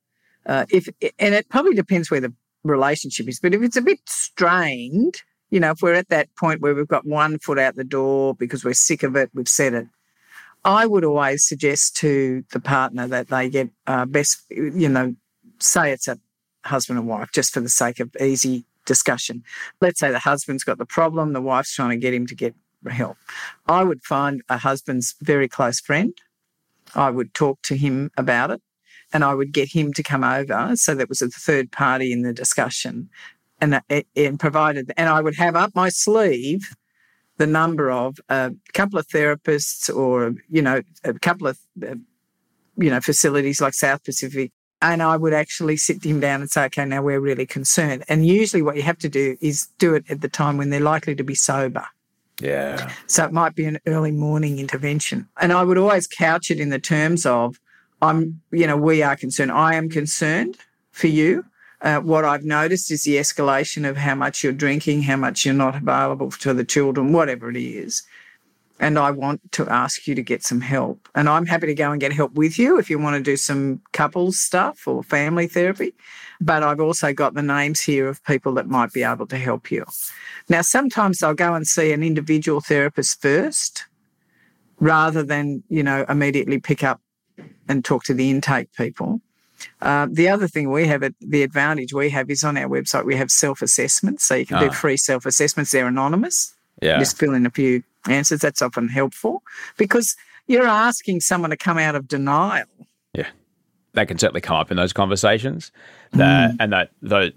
uh, if and it probably depends where the relationship is, but if it's a bit strained, you know, if we're at that point where we've got one foot out the door because we're sick of it, we've said it. I would always suggest to the partner that they get uh, best, you know, say it's a husband and wife, just for the sake of easy discussion. Let's say the husband's got the problem, the wife's trying to get him to get help. I would find a husband's very close friend. I would talk to him about it and I would get him to come over so that was a third party in the discussion and, uh, and provided, and I would have up my sleeve the number of a couple of therapists or, you know, a couple of, uh, you know, facilities like South Pacific and I would actually sit him down and say, okay, now we're really concerned. And usually what you have to do is do it at the time when they're likely to be sober. Yeah. So it might be an early morning intervention. And I would always couch it in the terms of, I'm, you know, we are concerned. I am concerned for you. Uh, what I've noticed is the escalation of how much you're drinking, how much you're not available to the children, whatever it is. And I want to ask you to get some help. And I'm happy to go and get help with you if you want to do some couples stuff or family therapy. But I've also got the names here of people that might be able to help you. Now, sometimes I'll go and see an individual therapist first rather than, you know, immediately pick up and talk to the intake people. Uh, the other thing we have, the advantage we have is on our website, we have self assessments. So you can Ah. do free self assessments. They're anonymous. Yeah. Just fill in a few answers. That's often helpful because you're asking someone to come out of denial. That can certainly come up in those conversations that Mm. and that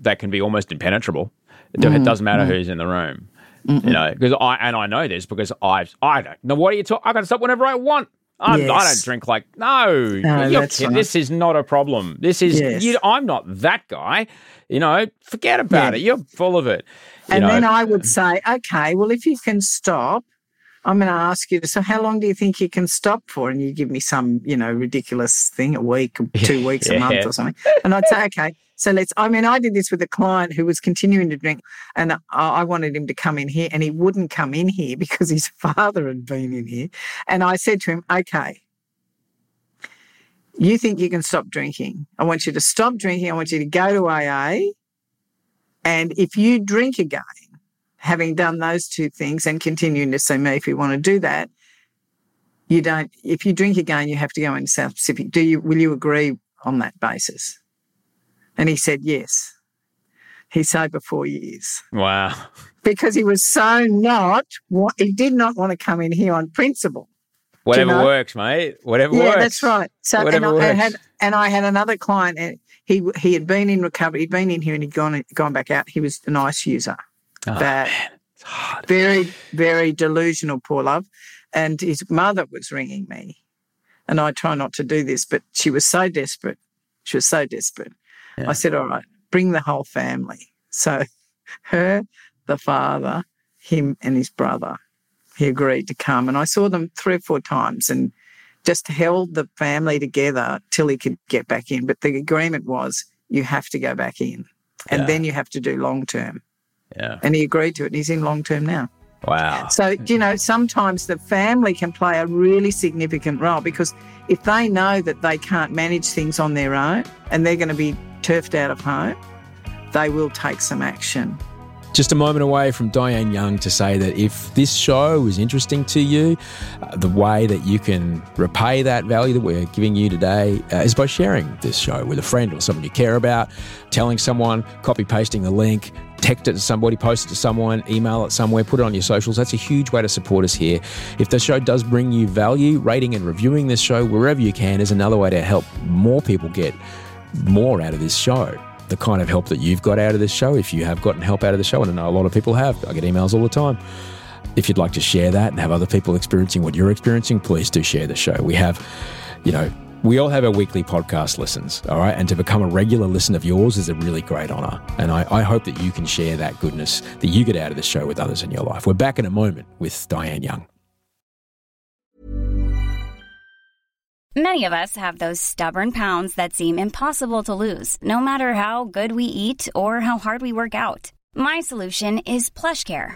that can be almost impenetrable it, it doesn't Mm. matter who's in the room you know because i and i know this because i've i don't know what are you talking i can stop whenever i want I'm, i don't drink like no, No, you're that's right. this is not a problem this is Yes. you, i'm not that guy you know forget about Yeah. it you're full of it And know then I would say, okay, well, if you can stop, I'm going to ask you so how long do you think you can stop for? And you give me some, you know, ridiculous thing, a week, two weeks, a month or something. And I'd say, okay, so let's, I mean, I did this with a client who was continuing to drink and I, I wanted him to come in here and he wouldn't come in here because his father had been in here. And I said to him, okay, you think you can stop drinking. I want you to stop drinking. I want you to go to AA. And if you drink again, having done those two things and continuing to see me if you want to do that, you don't, if you drink again, you have to go into South Pacific. Do you, will you agree on that basis? And he said, yes. He's sober four years wow because he was so not, he did not want to come in here on principle. whatever know? works mate whatever yeah, works that's right. So and Whatever I, I works. had and I had another client. And he he had been in recovery. He'd been in here and he'd gone gone back out. He was a nice user, Oh, it's hard very very delusional. Poor love, and his mother was ringing me, and I try not to do this, but she was so desperate. She was so desperate. Yeah. I said, "All right, bring the whole family." So her, the father, him and his brother, he agreed to come. And I saw them three or four times and just held the family together till he could get back in. But the agreement was you have to go back in. And Yeah. then you have to do long term. Yeah. And he agreed to it and he's in long term now. Wow. So, you know, sometimes the family can play a really significant role because if they know that they can't manage things on their own and they're going to be turfed out of home, they will take some action. Just a moment away from Diane Young to say that if this show is interesting to you, uh, the way that you can repay that value that we're giving you today uh, is by sharing this show with a friend or someone you care about, telling someone, copy pasting the link, text it to somebody, post it to someone, email it somewhere, put it on your socials. That's a huge way to support us here. If the show does bring you value, rating and reviewing this show wherever you can is another way to help more people get more out of this show. The kind of help that you've got out of this show, if you have gotten help out of the show, and I know a lot of people have, I get emails all the time. If you'd like to share that and have other people experiencing what you're experiencing, please do share the show. We have, you know, we all have our weekly podcast listens, all right? And to become a regular listen of yours is a really great honor. And I, I hope that you can share that goodness that you get out of the show with others in your life. We're back in a moment with Diane Young. Many of us have those stubborn pounds that seem impossible to lose, no matter how good we eat or how hard we work out. My solution is PlushCare.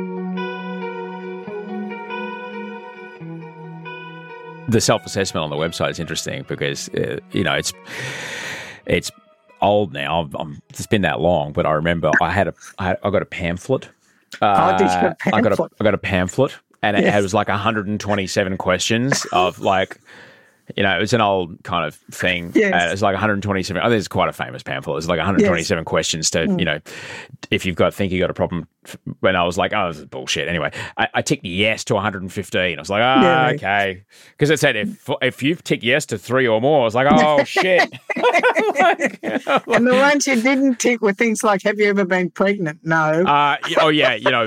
the self-assessment on the website is interesting because uh, you know it's it's old now. I'm, it's been that long, but I remember I had a I, had, I got a pamphlet. Uh, Oh, you have a I got a pamphlet? I got a pamphlet, and it Yes. was like 127 questions of like. You know, it's an old kind of thing. Yes. And it's like 127. I think it's quite a famous pamphlet. It's like 127 questions to, Mm. you know, if you've got think you got a problem. When I was like, oh, this is bullshit. Anyway, I, I ticked yes to 115. I was like, ah, Yeah, okay, because it said if if you've ticked yes to three or more, I was like, oh shit. And the ones you didn't tick were things like, have you ever been pregnant? No. Uh, oh yeah, you know,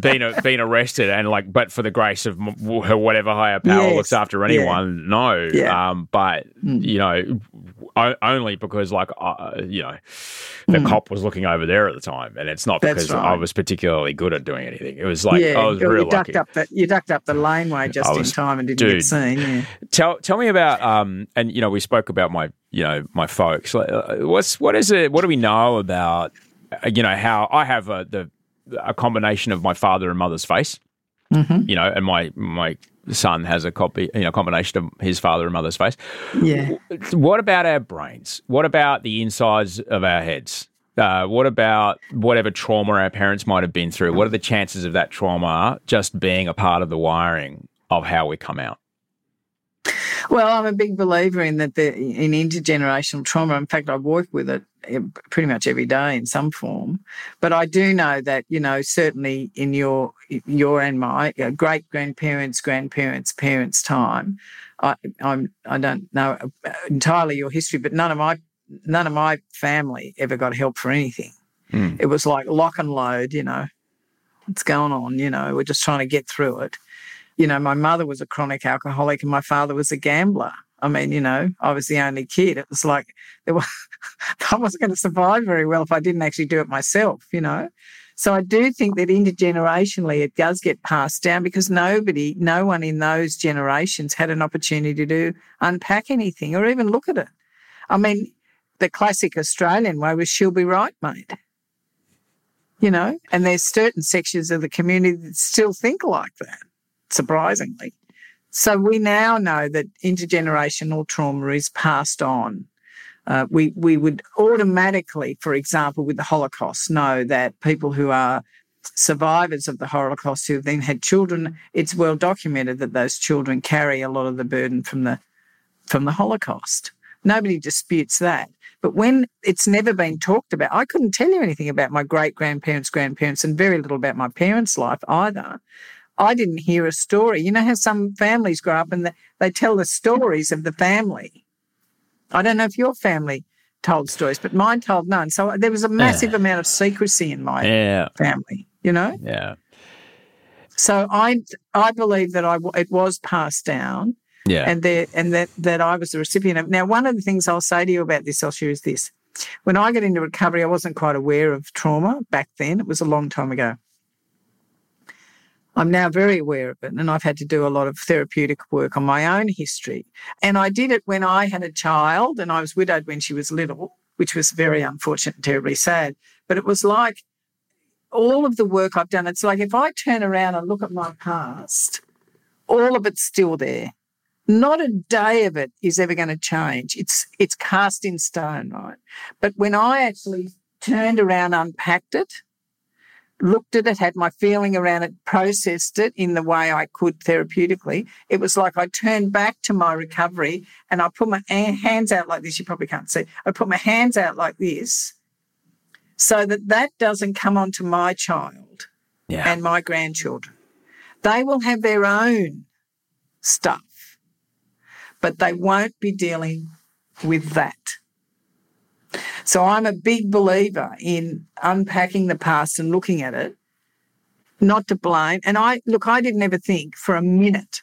being a, being arrested and like, but for the grace of m- her whatever higher power Yes. looks after anyone, no. Yeah. Um, but you know, o- only because like uh, you know, the cop was looking over there at the time, and it's not because I was particularly good at doing anything. It was like yeah, I was you real ducked lucky. up the you ducked up the laneway just I in time and didn't dude. get seen. Yeah. Tell tell me about um and you know we spoke about my you know my folks. Uh, What's what is it? What do we know about uh, you know how I have a the a combination of my father and mother's face. Mm-hmm. You know, and my my son has a copy, you know, combination of his father and mother's face. Yeah. What about our brains? What about the insides of our heads? Uh, what about whatever trauma our parents might have been through? What are the chances of that trauma just being a part of the wiring of how we come out? Well, I'm a big believer in that the in intergenerational trauma. In fact, I work with it eh, pretty much every day in some form. But I do know that you know certainly in your your and my great grandparents, grandparents, parents' time, I I'm I don't know entirely your history, but none of my none of my family ever got help for anything. Hmm. It was like lock and load. You know, what's going on? You know, we're just trying to get through it you know, my mother was a chronic alcoholic and my father was a gambler. I mean, you know, I was the only kid. It was like there was, I wasn't going to survive very well if I didn't actually do it myself, you know. So I do think that intergenerationally it does get passed down because nobody, no one in those generations had an opportunity to unpack anything or even look at it. I mean, the classic Australian way was she'll be right, mate. You know, and there's certain sections of the community that still think like that. Surprisingly. So we now know that intergenerational trauma is passed on. Uh, we we would automatically, for example, with the Holocaust, know that people who are survivors of the Holocaust who then had children, it's well documented that those children carry a lot of the burden from the from the Holocaust. Nobody disputes that. But when it's never been talked about, I couldn't tell you anything about my great grandparents, grandparents, and very little about my parents' life either. I didn't hear a story. You know how some families grow up and they tell the stories of the family. I don't know if your family told stories, but mine told none. So there was a massive amount of secrecy in my Yeah. family. You know. Yeah. So I I believe that I it was passed down, Yeah. and there and that that I was the recipient of. Now, one of the things I'll say to you about this, Osher, is this: when I got into recovery, I wasn't quite aware of trauma back then. It was a long time ago. I'm now very aware of it, and I've had to do a lot of therapeutic work on my own history. And I did it when I had a child, and I was widowed when she was little, which was very unfortunate and terribly sad. But it was like all of the work I've done, it's like if I turn around and look at my past, all of it's still there. Not a day of it is ever going to change. It's it's cast in stone, right? But when I actually turned around, unpacked it, looked at it, had my feeling around it, processed it in the way I could therapeutically, it was like I turned back to my recovery and I put my hands out like this. You probably can't see. I put my hands out like this so that that doesn't come onto my child yeah. and my grandchildren. They will have their own stuff, but they won't be dealing with that. So I'm a big believer in unpacking the past and looking at it, not to blame. And I look, I didn't ever think for a minute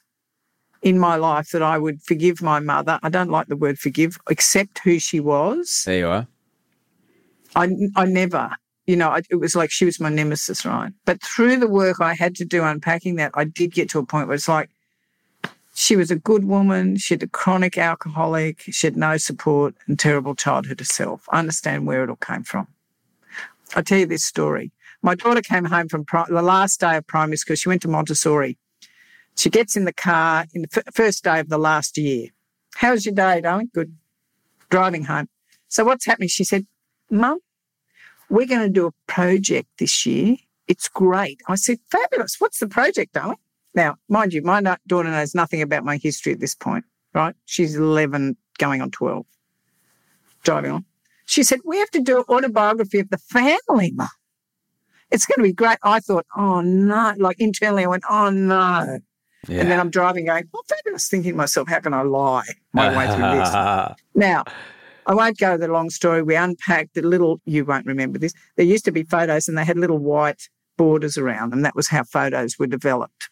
in my life that I would forgive my mother. I don't like the word forgive, accept who she was. there you are. I, I never, you know, I- it was like she was my nemesis, right? But through the work I had to do unpacking that, I did get to a point where it's like she was a good woman. She had a chronic alcoholic. She had no support and terrible childhood herself. I understand where it all came from. I'll tell you this story. My daughter came home from pri- the last day of primary school. She went to Montessori. She gets in the car in the f- first day of the last year. How was your day, darling? Good. Driving home. So what's happening? She said, Mum, we're going to do a project this year. It's great. I said, fabulous. What's the project, darling? Now, mind you, my daughter knows nothing about my history at this point, right? She's 11, going on 12, driving on. She said, we have to do an autobiography of the family, Mum. It's going to be great. I thought, oh no, like internally I went, oh no. Yeah. And then I'm driving going, oh, fabulous, thinking to myself, how can I lie my way through this? Now, I won't go the long story. We unpacked the little, you won't remember this. There used to be photos and they had little white borders around them. That was how photos were developed.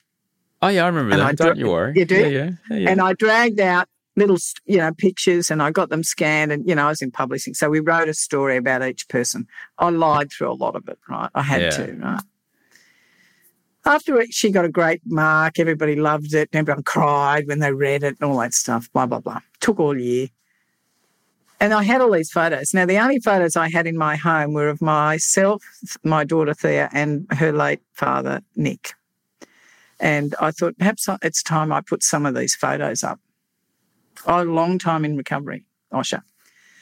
Oh yeah, I remember And that. I Don't you worry. You do? Yeah, yeah, yeah. yeah. And I dragged out little, you know, pictures and I got them scanned and, you know, I was in publishing. So we wrote a story about each person. I lied through a lot of it, right? I had to, right? After it, she got a great mark. Everybody loved it. And everyone cried when they read it and all that stuff, blah, blah, blah. Took all year. And I had all these photos. Now, the only photos I had in my home were of myself, my daughter Thea, and her late father, Nick. And I thought perhaps it's time I put some of these photos up. A long time in recovery, Osher.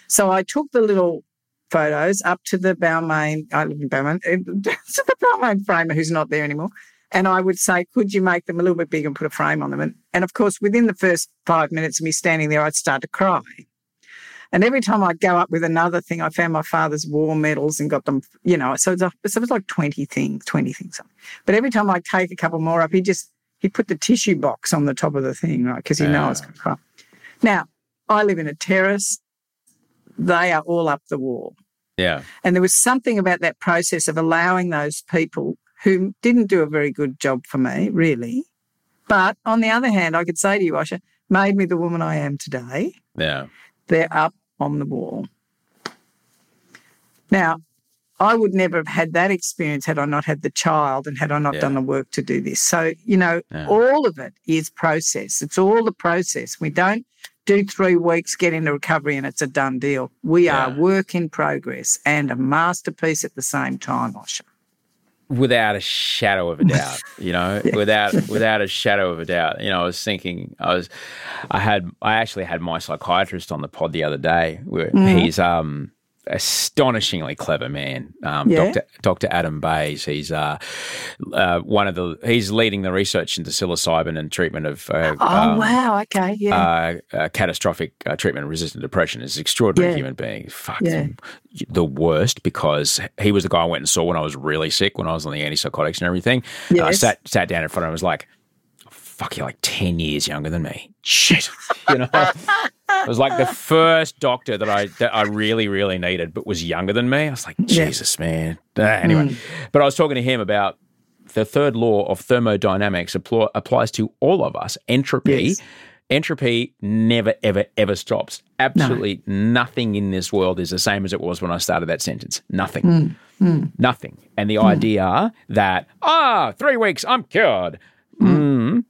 So I took the little photos up to the Balmain, I live in Balmain, to the Balmain framer who's not there anymore. And I would say, could you make them a little bit bigger and put a frame on them? And, and of course, within the first five minutes of me standing there, I'd start to cry. And every time I'd go up with another thing, I found my father's war medals and got them, you know, so it was, a, so it was like 20 things, 20 things. But every time I'd take a couple more up, he just, he'd put the tissue box on the top of the thing, right? Because he knows I was going to cry. Now, I live in a terrace. They are all up the wall. yeah. And there was something about that process of allowing those people who didn't do a very good job for me, really. But on the other hand, I could say to you, Osher, made me the woman I am today. Yeah. They're up on the wall. Now, I would never have had that experience had I not had the child and had I not Yeah. done the work to do this. So, you know, Yeah. all of it is process. It's all the process. We don't do three weeks, get into recovery, and it's a done deal. We are work in progress and a masterpiece at the same time, Osher. Without a shadow of a doubt, you know, without without a shadow of a doubt. You know, I was thinking, I was, I had, I actually had my psychiatrist on the pod the other day. Where he's um astonishingly clever man, um, Yeah. Doctor Doctor Adam Bayes. He's uh, uh, one of the he's leading the research into psilocybin and treatment of. Uh, Oh um, wow, okay, yeah. uh, uh, catastrophic uh, treatment resistant depression is extraordinary Yeah. human being. Fuck, Yeah. the worst because he was the guy I went and saw when I was really sick, when I was on the antipsychotics and everything. And I sat sat down in front of him and was like, fuck, you're like 10 years younger than me. Shit. You know? it was like the first doctor that I that I really, really needed, but was younger than me. I was like, Yeah. Jesus, man. Ah, anyway, Mm. but I was talking to him about the third law of thermodynamics appl- applies to all of us. Entropy. Yes. Entropy never, ever, ever stops. Absolutely nothing in this world is the same as it was when I started that sentence. Nothing. Mm. Nothing. And the idea that, ah, three weeks, I'm cured. Mm.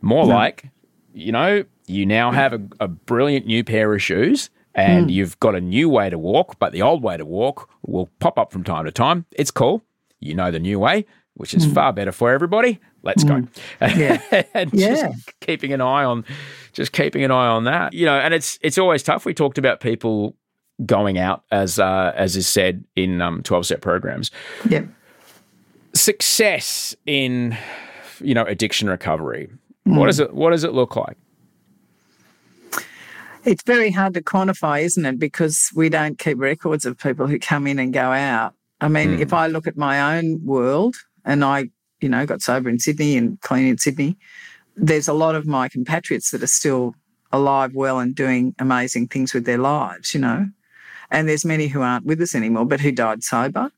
More like, you know, you now have a, a brilliant new pair of shoes and you've got a new way to walk, but the old way to walk will pop up from time to time. It's cool. You know the new way, which is far better for everybody. Let's go. Yeah. and Yeah. just keeping an eye on just keeping an eye on that. You know, and it's it's always tough. We talked about people going out as uh, as is said in um, 12 step programs. yeah. Success in you know addiction recovery. What does hmm. it what does it look like? It's very hard to quantify, isn't it? Because we don't keep records of people who come in and go out. I mean, if hmm. I look at my own world and I, you know, got sober in Sydney and clean in Sydney, there's a lot of my compatriots that are still alive, well, and doing amazing things with their lives, you know. And there's many who aren't with us anymore, but who died sober.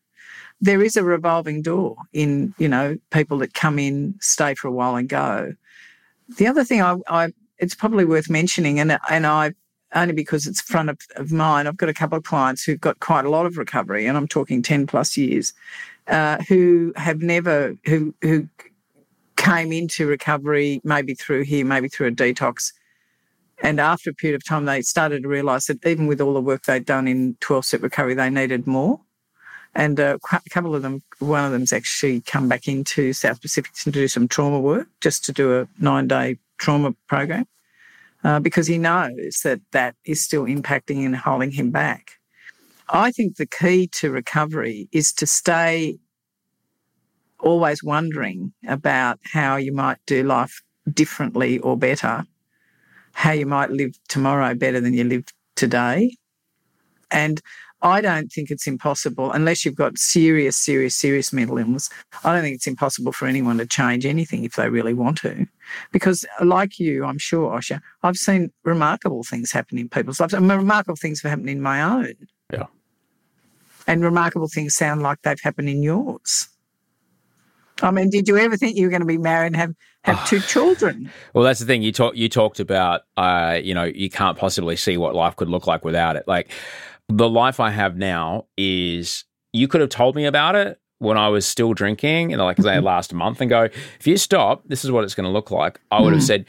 There is a revolving door in, you know, people that come in, stay for a while and go. The other thing I, I it's probably worth mentioning, and and I only because it's front of, of mind. I've got a couple of clients who've got quite a lot of recovery, and I'm talking ten plus years, uh, who have never who who came into recovery maybe through here, maybe through a detox, and after a period of time, they started to realise that even with all the work they'd done in twelve step recovery, they needed more. And uh, a couple of them, one of them's actually come back into South Pacific to do some trauma work, just to do a nine day trauma program, uh, because he knows that that is still impacting and holding him back. I think the key to recovery is to stay always wondering about how you might do life differently or better, how you might live tomorrow better than you live today. And I don't think it's impossible, unless you've got serious, serious, serious mental illness. I don't think it's impossible for anyone to change anything if they really want to. Because, like you, I'm sure, Osher, I've seen remarkable things happen in people's lives. And remarkable things have happened in my own. Yeah. And remarkable things sound like they've happened in yours. I mean, did you ever think you were going to be married and have, have two children? Well, that's the thing you talk. You talked about, uh, you know, you can't possibly see what life could look like without it. Like the life I have now is, you could have told me about it when I was still drinking, and like say last month, and go, if you stop, this is what it's going to look like. I would have said,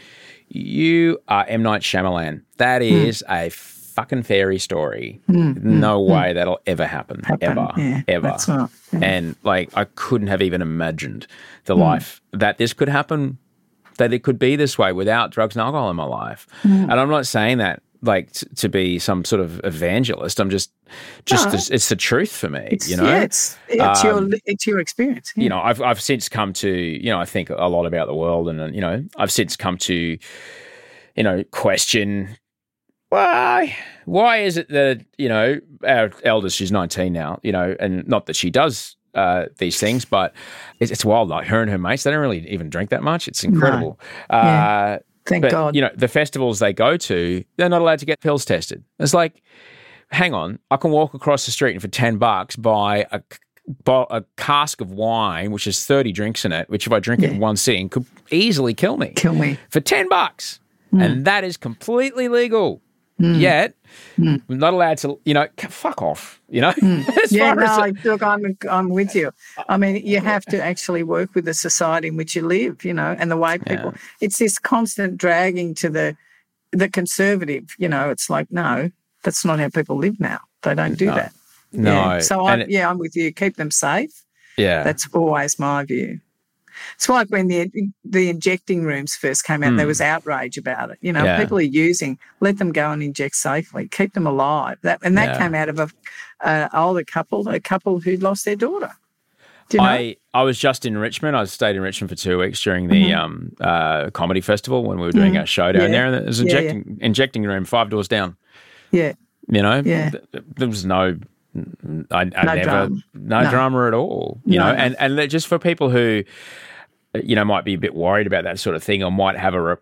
you are M Night Shyamalan. That is a fucking fairy story. no way that'll ever happen, ever, Yeah, ever. Yeah. And like, I couldn't have even imagined the life that this could happen, that it could be this way without drugs and alcohol in my life. And I'm not saying that like t- to be some sort of evangelist. I'm just, just No. it's, it's the truth for me. It's, you know, yeah, it's, it's, your, Um, it's your experience. you know, I've I've since come to, you know, I think a lot about the world, and you know, I've since come to, you know, question why why is it that you know our eldest, she's nineteen now, you know, and not that she does uh, these things, but it's, it's wild. Like her and her mates, they don't really even drink that much. It's incredible. Yeah. Uh, Thank but God. you know, the festivals they go to, they're not allowed to get pills tested. It's like, hang on, I can walk across the street and for ten bucks buy a a cask of wine, which has thirty drinks in it, which if I drink it in one sitting could easily kill me Kill me. for ten bucks, Hmm. and that is completely legal. Yet, we're not allowed to. You know, fuck off. You know, Hmm. Yeah, as no, look, I'm I'm with you. I mean, you have to actually work with the society in which you live, you know, and the way people. It's this constant dragging to the the conservative. You know, it's like no, that's not how people live now. They don't do that. no. Yeah. So I, it- yeah, I'm with you. Keep them safe. Yeah. That's always my view. It's like when the the injecting rooms first came out, there was outrage about it. You know, Hmm. Yeah. people are using, let them go and inject safely, keep them alive. That and that Yeah. came out of a uh, older couple, a couple who'd lost their daughter. You know? I, I was just in Richmond. I stayed in Richmond for two weeks during the um, uh, comedy festival when we were doing our show down Mm-hmm. Yeah. there, and there was injecting injecting room five doors down. yeah, You know, Yeah. Th- th- there was no, I, I No never, drama. no, No. drama at all. You No. know, and and just for people who, you know, might be a bit worried about that sort of thing, or might have a,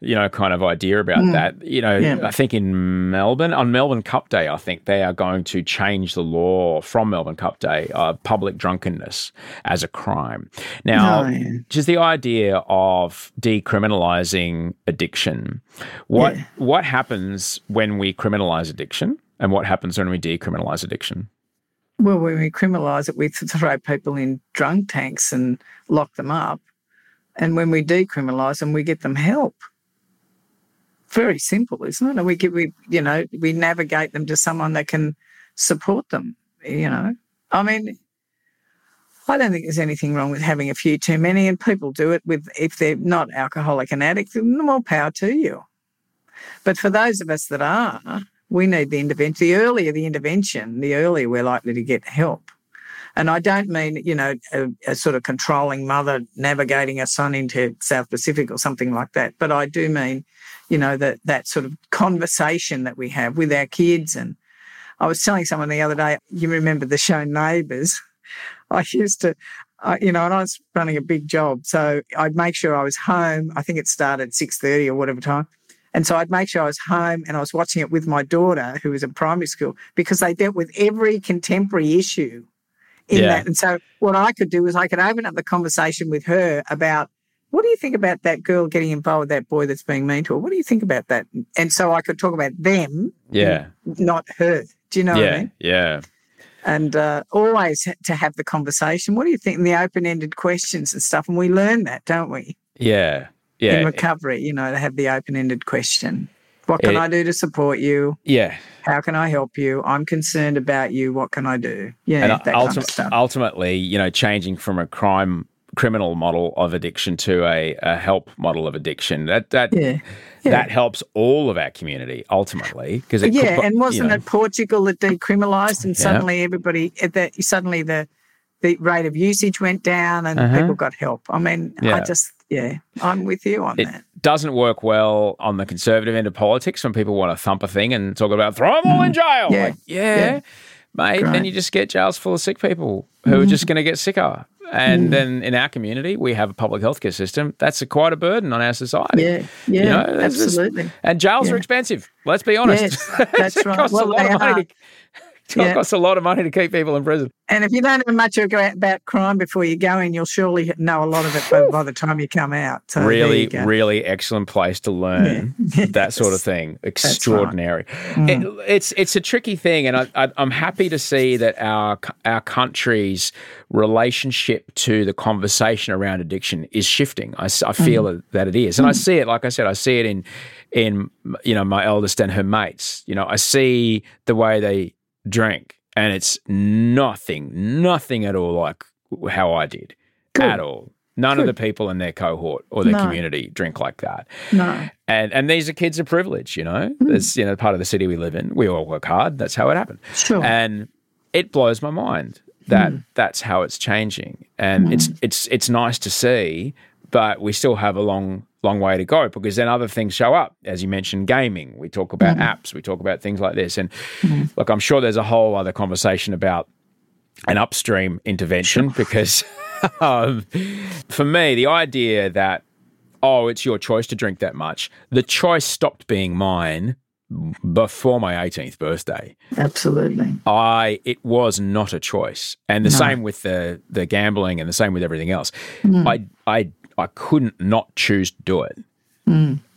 you know, kind of idea about that. You know, Mm. Yeah. I think in Melbourne on Melbourne Cup Day, I think they are going to change the law from Melbourne Cup Day of public drunkenness as a crime. Now, Oh, yeah. just the idea of decriminalizing addiction. What Yeah. what happens when we criminalize addiction, and what happens when we decriminalize addiction? Well, when we criminalise it, we throw people in drunk tanks and lock them up. And when we decriminalise them, we get them help. Very simple, isn't it? And we give, we, you know, we navigate them to someone that can support them. You know, I mean, I don't think there's anything wrong with having a few too many, and people do it with if they're not alcoholic and addicts. then More power to you. But for those of us that are, we need the intervention. The earlier the intervention, the earlier we're likely to get help. And I don't mean, you know, a, a sort of controlling mother navigating a son into South Pacific or something like that. But I do mean, you know, that that sort of conversation that we have with our kids. And I was telling someone the other day, you remember the show Neighbours? I used to, I, you know, and I was running a big job, so I'd make sure I was home. I think it started six thirty or whatever time, and so I'd make sure I was home and I was watching it with my daughter, who was in primary school, because they dealt with every contemporary issue in Yeah. that. And so what I could do was I could open up the conversation with her about what do you think about that girl getting involved with that boy that's being mean to her? What do you think about that? And so I could talk about them, Yeah, not her. Do you know what I mean? yeah, and uh, always to have the conversation. What do you think? And the open ended questions and stuff. And we learn that, don't we? yeah, yeah, In recovery, you know, to have the open ended question. What can It- I do to support you? yeah. How can I help you? I'm concerned about you. What can I do? Yeah, and that kind of stuff. ultimately, you know, changing from a crime criminal model of addiction to a, a help model of addiction that that Yeah. Yeah. that helps all of our community ultimately because it yeah, could, and wasn't you know, it Portugal that decriminalised, and Yeah. suddenly everybody, that suddenly the the rate of usage went down, and Uh-huh. people got help. I mean, I just, yeah, I'm with you on that. it that. doesn't work well on the conservative end of politics when people want to thump a thing and talk about throw them all in jail. Mm. Yeah. Like, yeah, Yeah. mate. Then you just get jails full of sick people who are just going to get sicker. Mm. And then in our community, we have a public healthcare system. That's a, quite a burden on our society. Yeah, yeah, You know, absolutely. and jails are expensive. Let's be honest. Yes, that's it right. costs a Well, lot they of money. are. To, it Yeah. costs a lot of money to keep people in prison. And if you don't know much about about crime before you go in, you'll surely know a lot of it by, by the time you come out. So there really, really excellent place to learn Yeah. that sort of thing. Extraordinary. Mm. It, it's it's a tricky thing, and I, I, I'm happy to see that our our country's relationship to the conversation around addiction is shifting. I mm. feel that it is, and I mm. see it. Like I said, I see it in in you know my eldest and her mates. You know, I see the way they drink, and it's nothing, nothing at all like how I did at all. None of the people in their cohort or their No. community drink like that. No. And and these are kids of privilege, you know. Mm. It's you know part of the city we live in. We all work hard. That's how it happened. Sure. And it blows my mind that mm. that's how it's changing. And it's mm. it's it's nice to see, but we still have a long long way to go because then other things show up. As you mentioned, gaming. We talk about mm-hmm. apps. We talk about things like this. And mm-hmm. look, I'm sure there's a whole other conversation about an upstream intervention because um, for me, the idea that, oh, it's your choice to drink that much, the choice stopped being mine before my 18th birthday. Absolutely. I it was not a choice, and the same with the the gambling, and the same with everything else. Mm-hmm. I I I couldn't not choose to do it.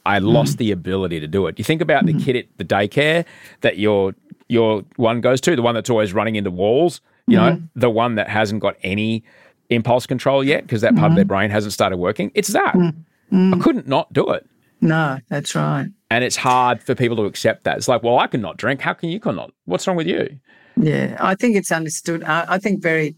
I lost the ability to do it. You think about the kid at the daycare that your your one goes to, the one that's always running into walls. You know, the one that hasn't got any impulse control yet because that part of their mm-hmm. brain hasn't started working. It's that. Mm. Mm. I couldn't not do it. No, that's right. And it's hard for people to accept that. It's like, well, I can not drink. How can you cannot? What's wrong with you? Yeah, I think it's understood. I, I think very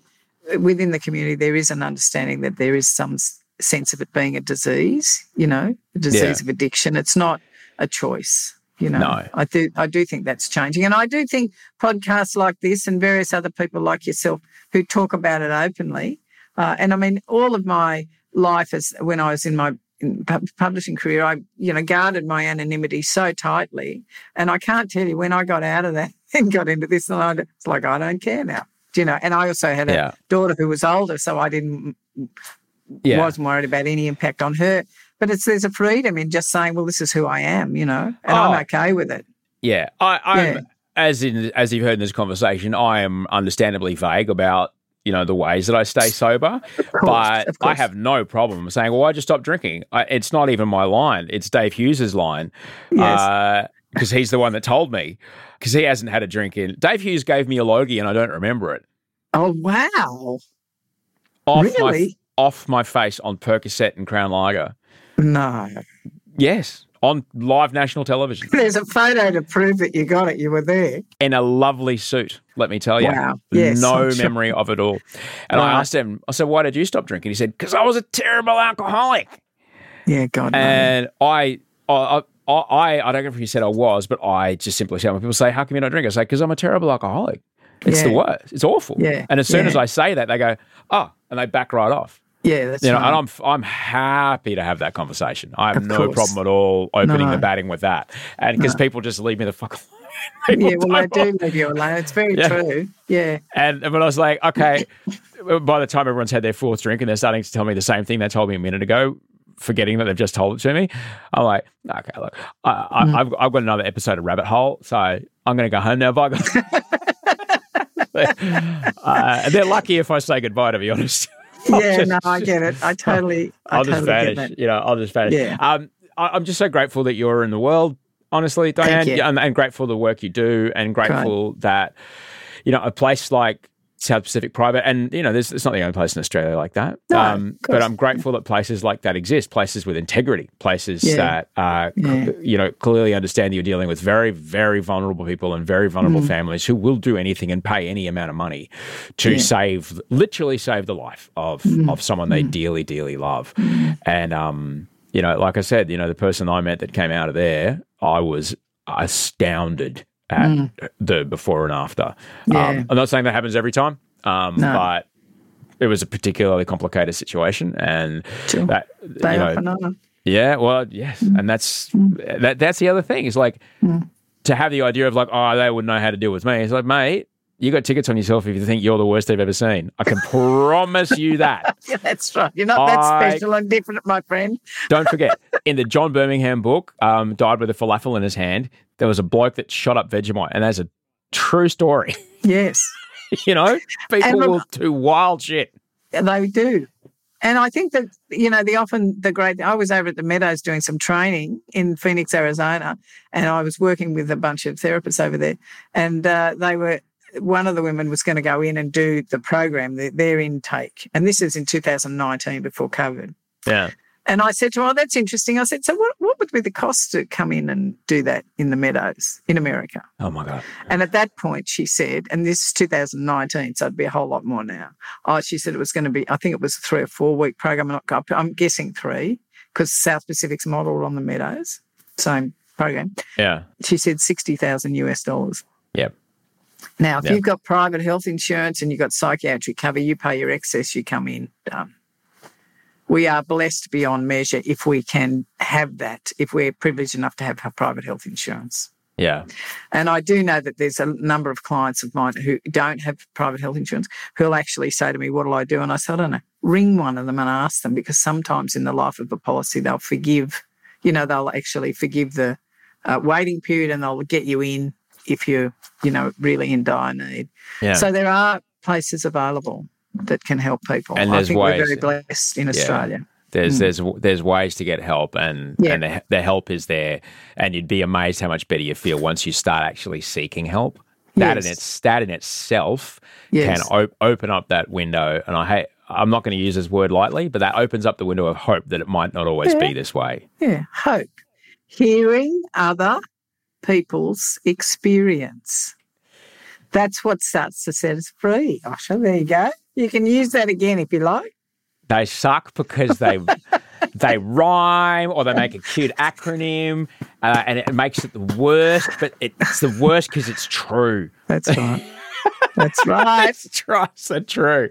within the community, there is an understanding that there is some sense of it being a disease, you know, a disease Yeah. of addiction. It's not a choice. You know, No. I do. I do think that's changing, and I do think podcasts like this and various other people like yourself who talk about it openly. Uh, and I mean, all of my life as when I was in my in publishing career, I you know guarded my anonymity so tightly, and I can't tell you when I got out of that and got into this, and I, it's like I don't care now. Do you know? And I also had a Yeah. daughter who was older, so I didn't Yeah. wasn't worried about any impact on her. But it's there's a freedom in just saying, well, this is who I am, you know, and Oh. I'm okay with it. Yeah, I, I'm Yeah. as in as you've heard in this conversation, I am understandably vague about you know the ways that I stay sober, course, but I have no problem saying, "Well, I just stopped drinking." I, it's not even my line; it's Dave Hughes's line Yes. Uh, because he's the one that told me because he hasn't had a drink in. Dave Hughes gave me a logie and I don't remember it. Oh wow! Off Really? Off my face on Percocet and Crown Lager. No, Yes, on live national television there's a photo to prove that you got it. You were there. in a lovely suit. Let me tell you, Wow. Yes, no I'm sure. memory of it all. And I asked him, I said, "Why did you stop drinking?" He said, "Because I was a terrible alcoholic." Yeah, God. no. And I, I, I, I, I don't know if he said I was, but I just simply said, when people say, "How come you don't drink?" I say, "Because I'm a terrible alcoholic." It's the worst. It's awful. Yeah. And as soon as I say that, they go, "Oh," and they back right off. Yeah, that's You know, right. and I'm I'm happy to have that conversation. I have Of no course. problem at all opening No. the batting with that, and because No. people just leave me the fuck alone. Yeah, well, they don't leave you alone. It's very Yeah. true. Yeah, And when I was like, okay, by the time everyone's had their fourth drink and they're starting to tell me the same thing they told me a minute ago, forgetting that they've just told it to me, I'm like, okay, look, I, I, Mm. I've, I've got another episode of Rabbit Hole, so I'm going to go home now. Bye. uh, they're lucky if I say goodbye, to be honest. Yeah. just- no, I get it. I totally. I I'll just totally get vanish. You know, I'll just vanish. Yeah. Um, I, I'm just so grateful that you're in the world, honestly, Diane, and, and grateful for the work you do, and grateful that you know a place like South Pacific Private, and you know, there's it's not the only place in Australia like that. No, um, but. I'm grateful that places like that exist, places with integrity, places Yeah. that uh, Yeah. c- you know clearly understand you're dealing with very, very vulnerable people and very Mm. vulnerable families who will do anything and pay any amount of money to Yeah. save, literally save the life of Mm. of someone they dearly, dearly love. And um, you know, like I said, you know, the person I met that came out of there, I was astounded at the before and after. Mm. Yeah. Um, I'm not saying that happens every time, um, No. but it was a particularly complicated situation, and Sure. that They you know, yeah, well, yes, and that's that. That's the other thing. Is like to have the idea of like, oh, they wouldn't know how to deal with me. It's like, mate, you got tickets on yourself if you think you're the worst they've ever seen. I can promise you that. Yeah, that's right. You're not that I- special and different, my friend. Don't forget, in the John Birmingham book, um, died with a falafel in his hand. There was a bloke that shot up Vegemite, and that's a true story. Yes, you know, people look- will do wild shit. they do. And I think that, you know, the often the great, I was over at the Meadows doing some training in Phoenix, Arizona, and I was working with a bunch of therapists over there. And uh, they were, one of the women was going to go in and do the program, their, their intake. And this is in 2019 before COVID. Yeah, And I said to her, oh, that's interesting. I said, so what, what would be the cost to come in and do that in the Meadows in America? Oh my god. And at that point, she said, and this is 2019, so it'd be a whole lot more now. Oh, she said it was going to be, I think it was a three or four week program. I'm, not, I'm guessing three because South Pacific's modeled on the Meadows, same program. Yeah. She said 60,000 US dollars. Yep. Now, if Yeah. you've got private health insurance and you've got psychiatric cover, you pay your excess, you come in. Done. We are blessed beyond measure if we can have that, if we're privileged enough to have private health insurance. Yeah. And I do know that there's a number of clients of mine who don't have private health insurance who'll actually say to me, What'll I do? And I say, I don't know. Ring one of them and ask them because sometimes in the life of a policy, they'll forgive, you know, they'll actually forgive the uh, waiting period and they'll get you in if you're, you know, really in dire need. Yeah. So there are places available that can help people. And I there's think we're ways- very blessed in Australia. There's mm. there's there's ways to get help, and. Yeah. and the, the help is there, and you'd be amazed how much better you feel once you start actually seeking help. That in its that in itself Yes. can op- open up that window, and I hate. I'm not going to use this word lightly, but that opens up the window of hope that it might not always be this way. Yeah, hope. Hearing other people's experience. That's what starts to set us free. Osher, there you go. You can use that again if you like. They suck because they they rhyme or they make a cute acronym, uh, and it makes it the worst. But it's the worst because it's true. That's right. That's right. It's true. So true.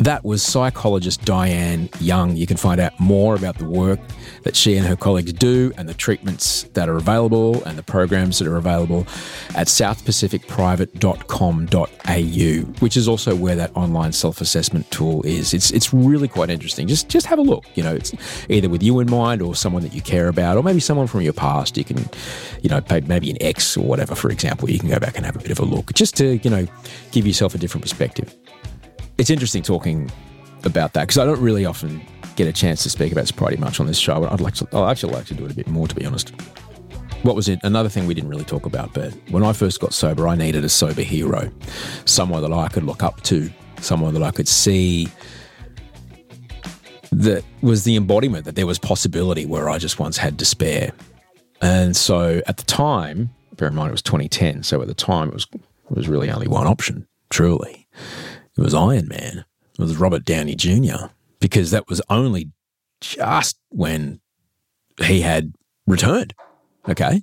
That was psychologist Diane Young. You can find out more about the work that she and her colleagues do and the treatments that are available and the programs that are available at southpacificprivate.com.au, which is also where that online self-assessment tool is. It's it's really quite interesting. Just just have a look. You know, it's either with you in mind or someone that you care about, or maybe someone from your past. You can, you know, maybe an ex or whatever, for example. You can go back and have a bit of a look just to, you know, give yourself a different perspective it's interesting talking about that because I don't really often get a chance to speak about sobriety much on this show. But I'd like to, I'd actually like to do it a bit more, to be honest. What was it? Another thing we didn't really talk about, but when I first got sober, I needed a sober hero, someone that I could look up to, someone that I could see that was the embodiment that there was possibility where I just once had despair. And so at the time, bear in mind it was 2010, so at the time it was it was really only one option, truly. It was Iron Man. It was Robert Downey Jr. because that was only just when he had returned. Okay.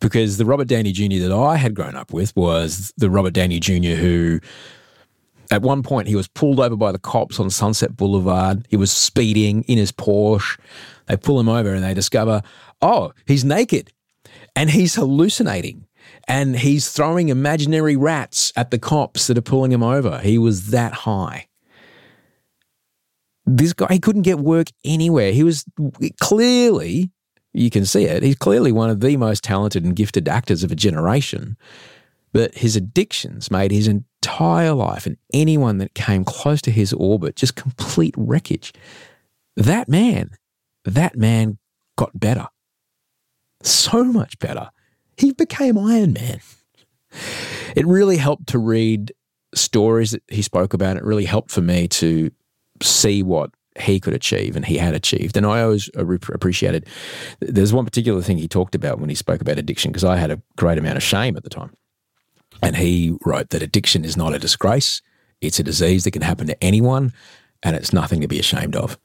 Because the Robert Downey Jr. that I had grown up with was the Robert Downey Jr. who, at one point, he was pulled over by the cops on Sunset Boulevard. He was speeding in his Porsche. They pull him over and they discover, oh, he's naked and he's hallucinating and he's throwing imaginary rats at the cops that are pulling him over. He was that high. This guy, he couldn't get work anywhere. He was clearly, you can see it, he's clearly one of the most talented and gifted actors of a generation. But his addictions made his entire life and anyone that came close to his orbit just complete wreckage. That man, that man got better. So much better he became Iron Man. It really helped to read stories that he spoke about. It really helped for me to see what he could achieve and he had achieved. And I always appreciated, there's one particular thing he talked about when he spoke about addiction, because I had a great amount of shame at the time. And he wrote that addiction is not a disgrace, it's a disease that can happen to anyone, and it's nothing to be ashamed of.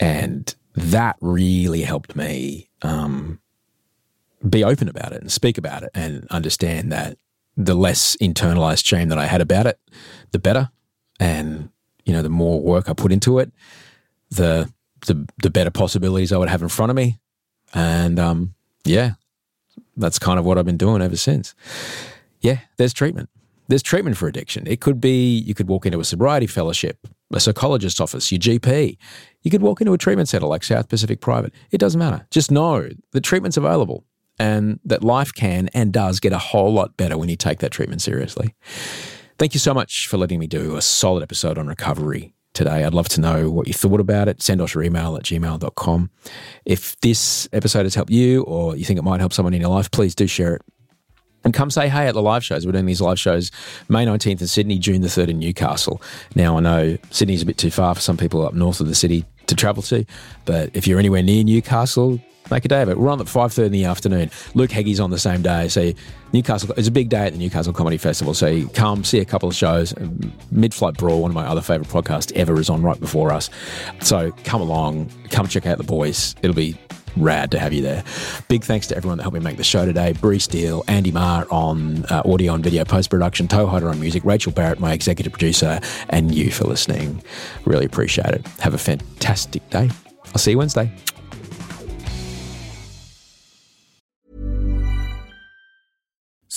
And that really helped me um, be open about it and speak about it and understand that the less internalized shame that I had about it, the better. And, you know, the more work I put into it, the the, the better possibilities I would have in front of me. And um, yeah, that's kind of what I've been doing ever since. Yeah, there's treatment. There's treatment for addiction. It could be you could walk into a sobriety fellowship, a psychologist's office, your GP. You could walk into a treatment center like South Pacific Private. It doesn't matter. Just know the treatment's available and that life can and does get a whole lot better when you take that treatment seriously. Thank you so much for letting me do a solid episode on recovery today. I'd love to know what you thought about it. Send us your email at gmail.com. If this episode has helped you or you think it might help someone in your life, please do share it. And come say hey at the live shows. We're doing these live shows May 19th in Sydney, June the 3rd in Newcastle. Now, I know Sydney's a bit too far for some people up north of the city to travel to, but if you're anywhere near Newcastle, make a day of it. We're on at 5.30 in the afternoon. Luke Heggie's on the same day. So Newcastle, it's a big day at the Newcastle Comedy Festival. So come see a couple of shows. Mid-Flight Brawl, one of my other favourite podcasts ever, is on right before us. So come along, come check out the boys. It'll be rad to have you there. Big thanks to everyone that helped me make the show today. Bree Steele, Andy Marr on uh, audio and video post production, Toe Hider on music, Rachel Barrett, my executive producer, and you for listening. Really appreciate it. Have a fantastic day. I'll see you Wednesday.